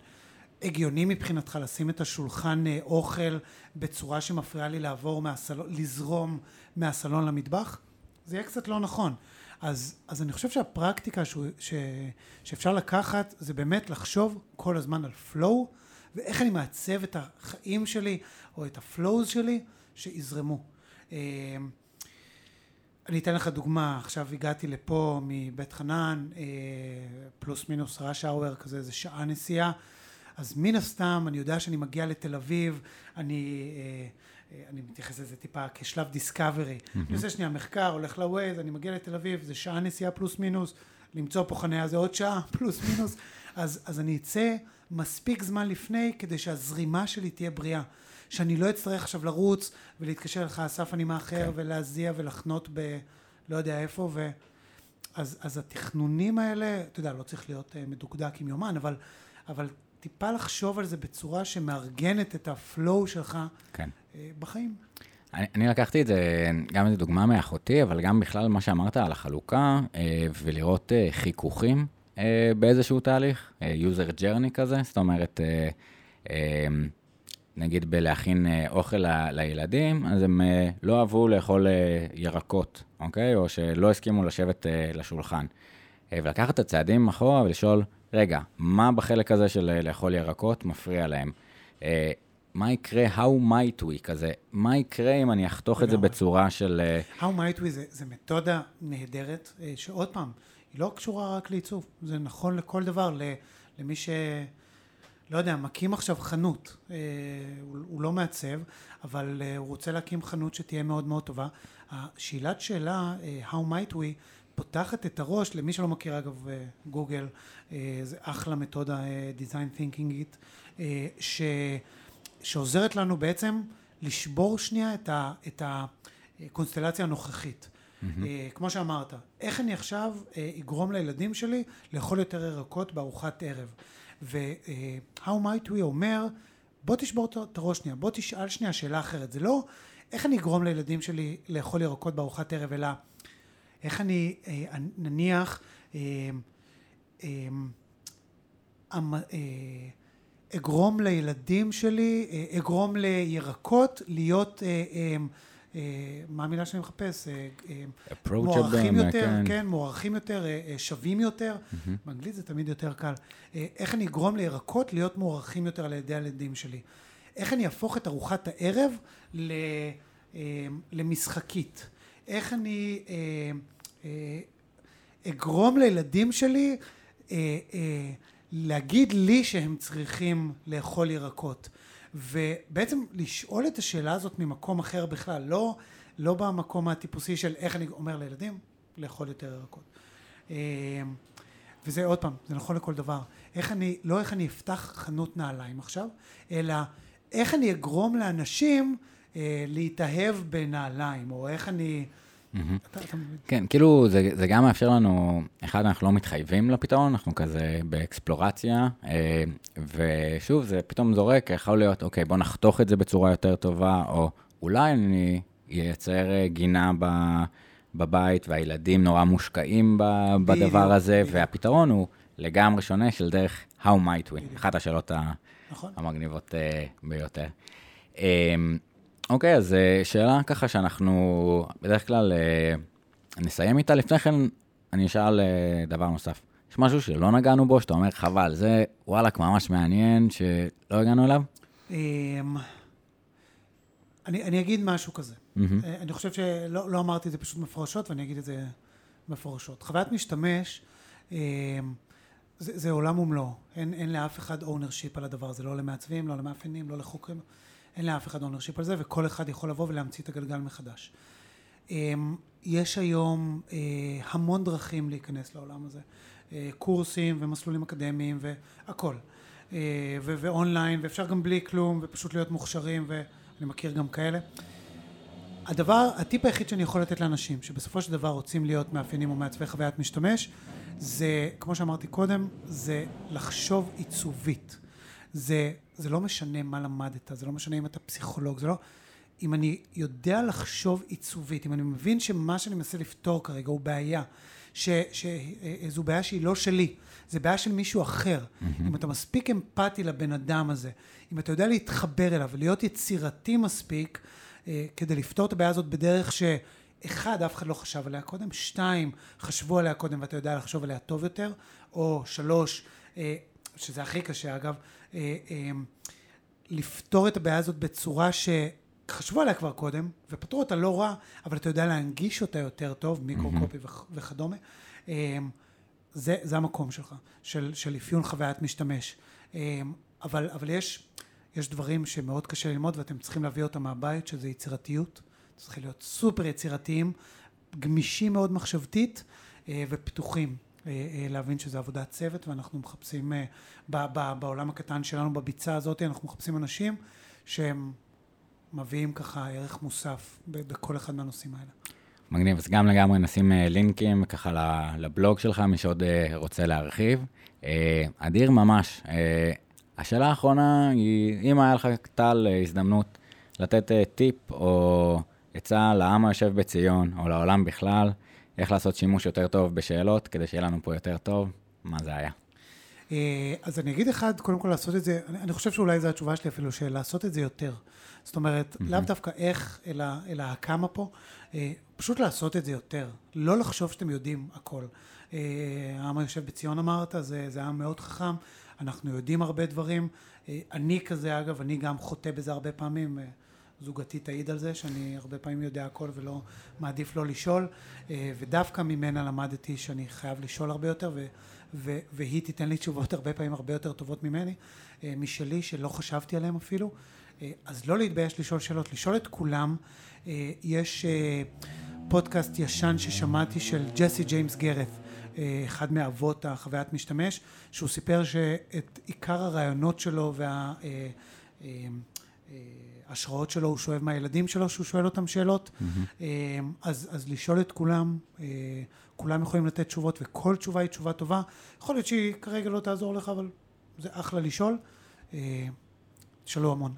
S3: הגיוני מבחינתך לשים את השולחן אה, אוכל בצורה שמפריעה לי לעבור מהסלון, לזרום מהסלון למטבח? זה יהיה קצת לא נכון. אז, אז אני חושב שהפרקטיקה שהוא, ש, שאפשר לקחת זה באמת לחשוב כל הזמן על flow ואיך אני מעצב את החיים שלי או את ה flows שלי שיזרמו. אה, אני אתן לך דוגמה, עכשיו הגעתי לפה מבית חנן, אה, פלוס מינוס rush hour כזה, זה שעה נסיעה, אז מן הסתם אני יודע שאני מגיע לתל אביב, אני, אה, אה, אני מתייחס לזה טיפה כשלב discovery, אני עושה שנייה מחקר, הולך לווייז, אני מגיע לתל אביב, זה שעה נסיעה פלוס מינוס, למצוא פה חניה זה עוד שעה *laughs* פלוס מינוס, אז, אז אני אצא מספיק זמן לפני כדי שהזרימה שלי תהיה בריאה. שאני לא אצטרך עכשיו לרוץ ולהתקשר לך, אסף אני מאחר,
S2: כן.
S3: ולהזיע ולחנות ב... לא יודע איפה, ו... אז, אז התכנונים האלה, אתה יודע, לא צריך להיות uh, מדוקדק עם יומן, אבל, אבל טיפה לחשוב על זה בצורה שמארגנת את הפלואו שלך
S2: כן.
S3: uh, בחיים.
S2: אני, אני לקחתי את זה, גם איזו דוגמה מאחותי, אבל גם בכלל מה שאמרת על החלוקה, אה, ולראות אה, חיכוכים אה, באיזשהו תהליך, אה, user journey כזה, זאת אומרת, אה, אה, נגיד בלהכין אה, אוכל לילדים, אז הם אה, לא אהבו לאכול אה, ירקות, אוקיי? או שלא הסכימו לשבת לשולחן. ולקחת את הצעדים אחורה ולשאול, רגע, מה בחלק הזה של לאכול ירקות מפריע להם? מה יקרה, how might we כזה, מה יקרה אם אני אחתוך את זה. בצורה של...
S3: How might we זה, זה מתודה נהדרת, שעוד פעם, היא לא קשורה רק לעיצוב, זה נכון לכל דבר, למי ש... לא יודע, מקים עכשיו חנות, אה, הוא, הוא לא מעצב, אבל אה, הוא רוצה להקים חנות שתהיה מאוד מאוד טובה. השאלת שאלה, אה, How might we, פותחת את הראש, למי שלא מכיר אגב אה, גוגל, אה, זה אחלה מתודה, אה, design thinking it, אה, ש, שעוזרת לנו בעצם לשבור שנייה את, ה, את הקונסטלציה הנוכחית. אה, כמו שאמרת, איך אני עכשיו אה, אגרום לילדים שלי לאכול יותר ירקות בארוחת ערב? ו-How might we אומר, בוא תשבור את- הראש שנייה, בוא תשאל שנייה שאלה אחרת. זה לא איך אני אגרום לילדים שלי לאכול ירקות בארוחת ערב, אלא איך אני אה, נניח אה, אה, אמ- אה, אגרום לילדים שלי, אה, אגרום לירקות להיות, אה, אה, אה, מה המילה שאני מחפש? אה, אה, מוערכים
S2: אה,
S3: יותר,
S2: כן.
S3: כן, מוערכים יותר, אה, אה, שווים יותר. באנגלית זה תמיד יותר קל. אה, איך אני אגרום לירקות להיות מוערכים יותר על ידי הילדים שלי? איך אני אהפוך את ארוחת הערב ל- אה, למשחקית? איך אני אה, אה, אגרום לילדים שלי אה, אה, להגיד לי שהם צריכים לאכול ירקות? ובעצם לשאול את השאלה הזאת ממקום אחר בכלל, לא, לא במקום הטיפוסי של איך אני אומר לילדים לאכול יותר ירקות. אה, וזה עוד פעם, זה נכון לכל דבר. איך אני, לא איך אני אפתח חנות נעליים עכשיו, אלא איך אני אגרום לאנשים אה, להתאהב בנעליים, או איך אני...
S2: כן, כאילו זה, גם מאפשר לנו, אחד, אנחנו לא מתחייבים לפתרון, אנחנו כזה באקספלורציה, אה, ושוב, זה פתאום זורק, יכול להיות, אוקיי, בוא נחתוך את זה בצורה יותר טובה, או אולי אני אייצר אה, גינה ב, בבית, והילדים נורא מושקעים ב, בדבר הזה,
S3: בדיוק.
S2: והפתרון הוא לגמרי שונה של דרך How might we, אחת השאלות.
S3: נכון?
S2: המגניבות אה, ביותר. אה, אוקיי, אז אה, שאלה ככה שאנחנו בדרך כלל אה, נסיים איתה. לפני כן אני אשאל אה, דבר נוסף. יש משהו שלא נגענו בו, שאתה אומר, חבל, זה וואלכ ממש מעניין, שלא הגענו אליו?
S3: אמ, אני, אני אגיד משהו כזה. אה, אני חושב שלא לא אמרתי את זה פשוט מפורשות, ואני אגיד את זה מפורשות. חוויית משתמש, אמ, זה, זה עולם ומלואו. אין, אין לאף אחד ownership על הדבר הזה, לא למעצבים, לא למאפיינים, לא לחוקרים. אין לאף אחד ownership על זה, וכל אחד יכול לבוא ולהמציא את הגלגל מחדש. אמ, יש היום אה, המון דרכים להיכנס לעולם הזה. אה, קורסים ומסלולים אקדמיים והכל. אה, ואונליין, ואפשר גם בלי כלום, ופשוט להיות מוכשרים, ואני מכיר גם כאלה. הדבר, הטיפ היחיד שאני יכול לתת לאנשים, שבסופו של דבר רוצים להיות מאפיינים או מעצבי חוויית משתמש, זה, כמו שאמרתי קודם, זה לחשוב עיצובית. זה, זה לא משנה מה למדת, זה לא משנה אם אתה פסיכולוג, זה לא... אם אני יודע לחשוב עיצובית, אם אני מבין שמה שאני מנסה לפתור כרגע הוא בעיה, ש, שזו בעיה שהיא לא שלי, זה בעיה של מישהו אחר. Mm-hmm. אם אתה מספיק אמפתי לבן אדם הזה, אם אתה יודע להתחבר אליו ולהיות יצירתי מספיק, אה, כדי לפתור את הבעיה הזאת בדרך שאחד, אף אחד לא חשב עליה קודם, שתיים, חשבו עליה קודם ואתה יודע לחשוב עליה טוב יותר, או שלוש, אה, שזה הכי קשה אגב, אה, אה, לפתור את הבעיה הזאת בצורה שחשבו עליה כבר קודם, ופתרו אותה לא רע, אבל אתה יודע להנגיש אותה יותר טוב, מיקרו-קופי וכ- וכדומה. אה, זה, זה המקום שלך, של, של אפיון חוויית משתמש. אה, אבל, אבל יש, יש דברים שמאוד קשה ללמוד ואתם צריכים להביא אותם מהבית, שזה יצירתיות. צריכים להיות סופר יצירתיים, גמישים מאוד מחשבתית אה, ופתוחים. אה, אה, להבין שזה עבודת צוות ואנחנו מחפשים אה, בעולם הקטן שלנו בביצה הזאת אנחנו מחפשים אנשים שהם מביאים ככה ערך מוסף בכל אחד מהנושאים האלה.
S2: מגניב, אז גם לגמרי נשים לינקים ככה לבלוג שלך, מי שעוד רוצה להרחיב. אדיר ממש. השאלה האחרונה היא, אם היה לך, טל, הזדמנות לתת טיפ או עצה לעם היושב בציון, או לעולם בכלל, איך לעשות שימוש יותר טוב בשאלות, כדי שיהיה לנו פה יותר טוב, מה זה היה?
S3: אה, אז אני אגיד אחד, קודם כל לעשות את זה, אני, חושב שאולי זו התשובה שלי אפילו, של לעשות את זה יותר. זאת אומרת, לאו דווקא איך, אלא, אלא הכמה פה, אה, פשוט לעשות את זה יותר. לא לחשוב שאתם יודעים הכל. אה, העם היושב בציון אמרת, זה, זה עם מאוד חכם, אנחנו יודעים הרבה דברים. אני כזה, אגב, אני גם חוטא בזה הרבה פעמים. זוגתי תעיד על זה, שאני הרבה פעמים יודע הכל ולא מעדיף לא לשאול, אה, ודווקא ממנה למדתי שאני חייב לשאול הרבה יותר, ו, ו, והיא תיתן לי תשובות הרבה פעמים הרבה יותר טובות ממני, אה, משלי, שלא חשבתי עליהן אפילו. אה, אז לא להתבייש לשאול שאלות, לשאול את כולם. יש פודקאסט ישן ששמעתי של ג'סי ג'יימס אה, אחד מאבות החוויית משתמש, שהוא סיפר שאת עיקר הרעיונות שלו וה... ההשראות שלו, הוא שואב מהילדים שלו, שהוא שואל אותם שאלות. Mm-hmm. אז, אז לשאול את כולם, אה, כולם יכולים לתת תשובות, וכל תשובה היא תשובה טובה. יכול להיות שהיא כרגע לא תעזור לך, אבל זה אחלה לשאול. אה, תשאלו המון.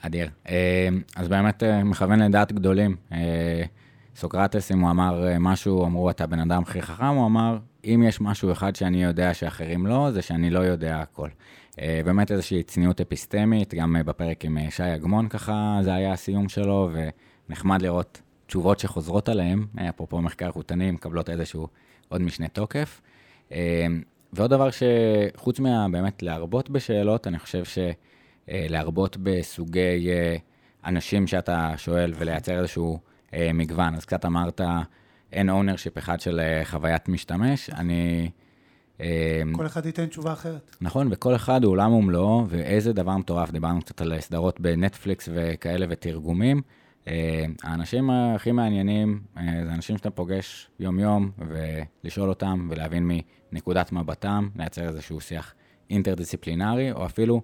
S2: אדיר. אה, אז באמת מכוון לדעת גדולים. סוקרטס, אם הוא אמר משהו, אמרו, אתה בן אדם הכי חכם, הוא אמר, אם יש משהו אחד שאני יודע שאחרים לא, זה שאני לא יודע הכל. אה, באמת איזושהי צניעות אפיסטמית, גם אה, בפרק עם אה, שי אגמון ככה, זה היה הסיום שלו, ונחמד לראות תשובות שחוזרות עליהן, אה, אפרופו מחקר חוטני, מקבלות איזשהו עוד משנה תוקף. ועוד דבר שחוץ מהבאמת להרבות בשאלות, אני חושב שלהרבות בסוגי אנשים שאתה שואל ולייצר איזשהו מגוון. אז קצת אמרת, אין ownership אחד של חוויית משתמש, אני... אה,
S3: כל אחד ייתן תשובה אחרת.
S2: נכון, וכל אחד הוא עולם ומלואו, ואיזה דבר מטורף, דיברנו קצת על סדרות בנטפליקס וכאלה ותרגומים. אה, האנשים הכי מעניינים אה, זה אנשים שאתה פוגש יום-יום, ולשאול אותם ולהבין מנקודת מבטם, לייצר איזשהו שיח אינטרדיסציפלינרי, או אפילו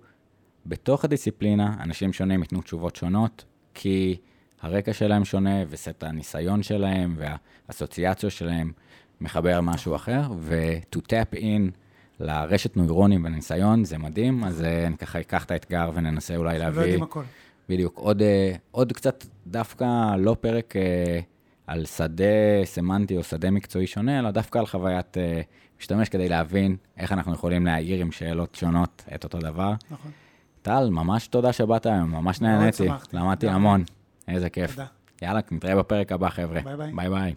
S2: בתוך הדיסציפלינה, אנשים שונים ייתנו תשובות שונות, כי הרקע שלהם שונה, וסט הניסיון שלהם, והאסוציאציות שלהם מחבר משהו אחר, ו-to tap in לרשת נוירונים וניסיון, זה מדהים, אז אה, אני ככה אקח את האתגר וננסה אולי
S3: לא
S2: להביא...
S3: יודעים הכל.
S2: בדיוק, עוד, אה, עוד קצת דווקא לא פרק אה, על שדה סמנטי או שדה מקצועי שונה, אלא דווקא על חוויית משתמש כדי להבין איך אנחנו יכולים להעיר עם שאלות שונות את אותו דבר.
S3: נכון.
S2: טל, ממש תודה שבאת היום, ממש נהניתי. למדתי. המון, איזה כיף.
S3: תודה.
S2: יאללה, נתראה בפרק הבא, חבר'ה.
S3: ביי ביי.
S2: ביי ביי.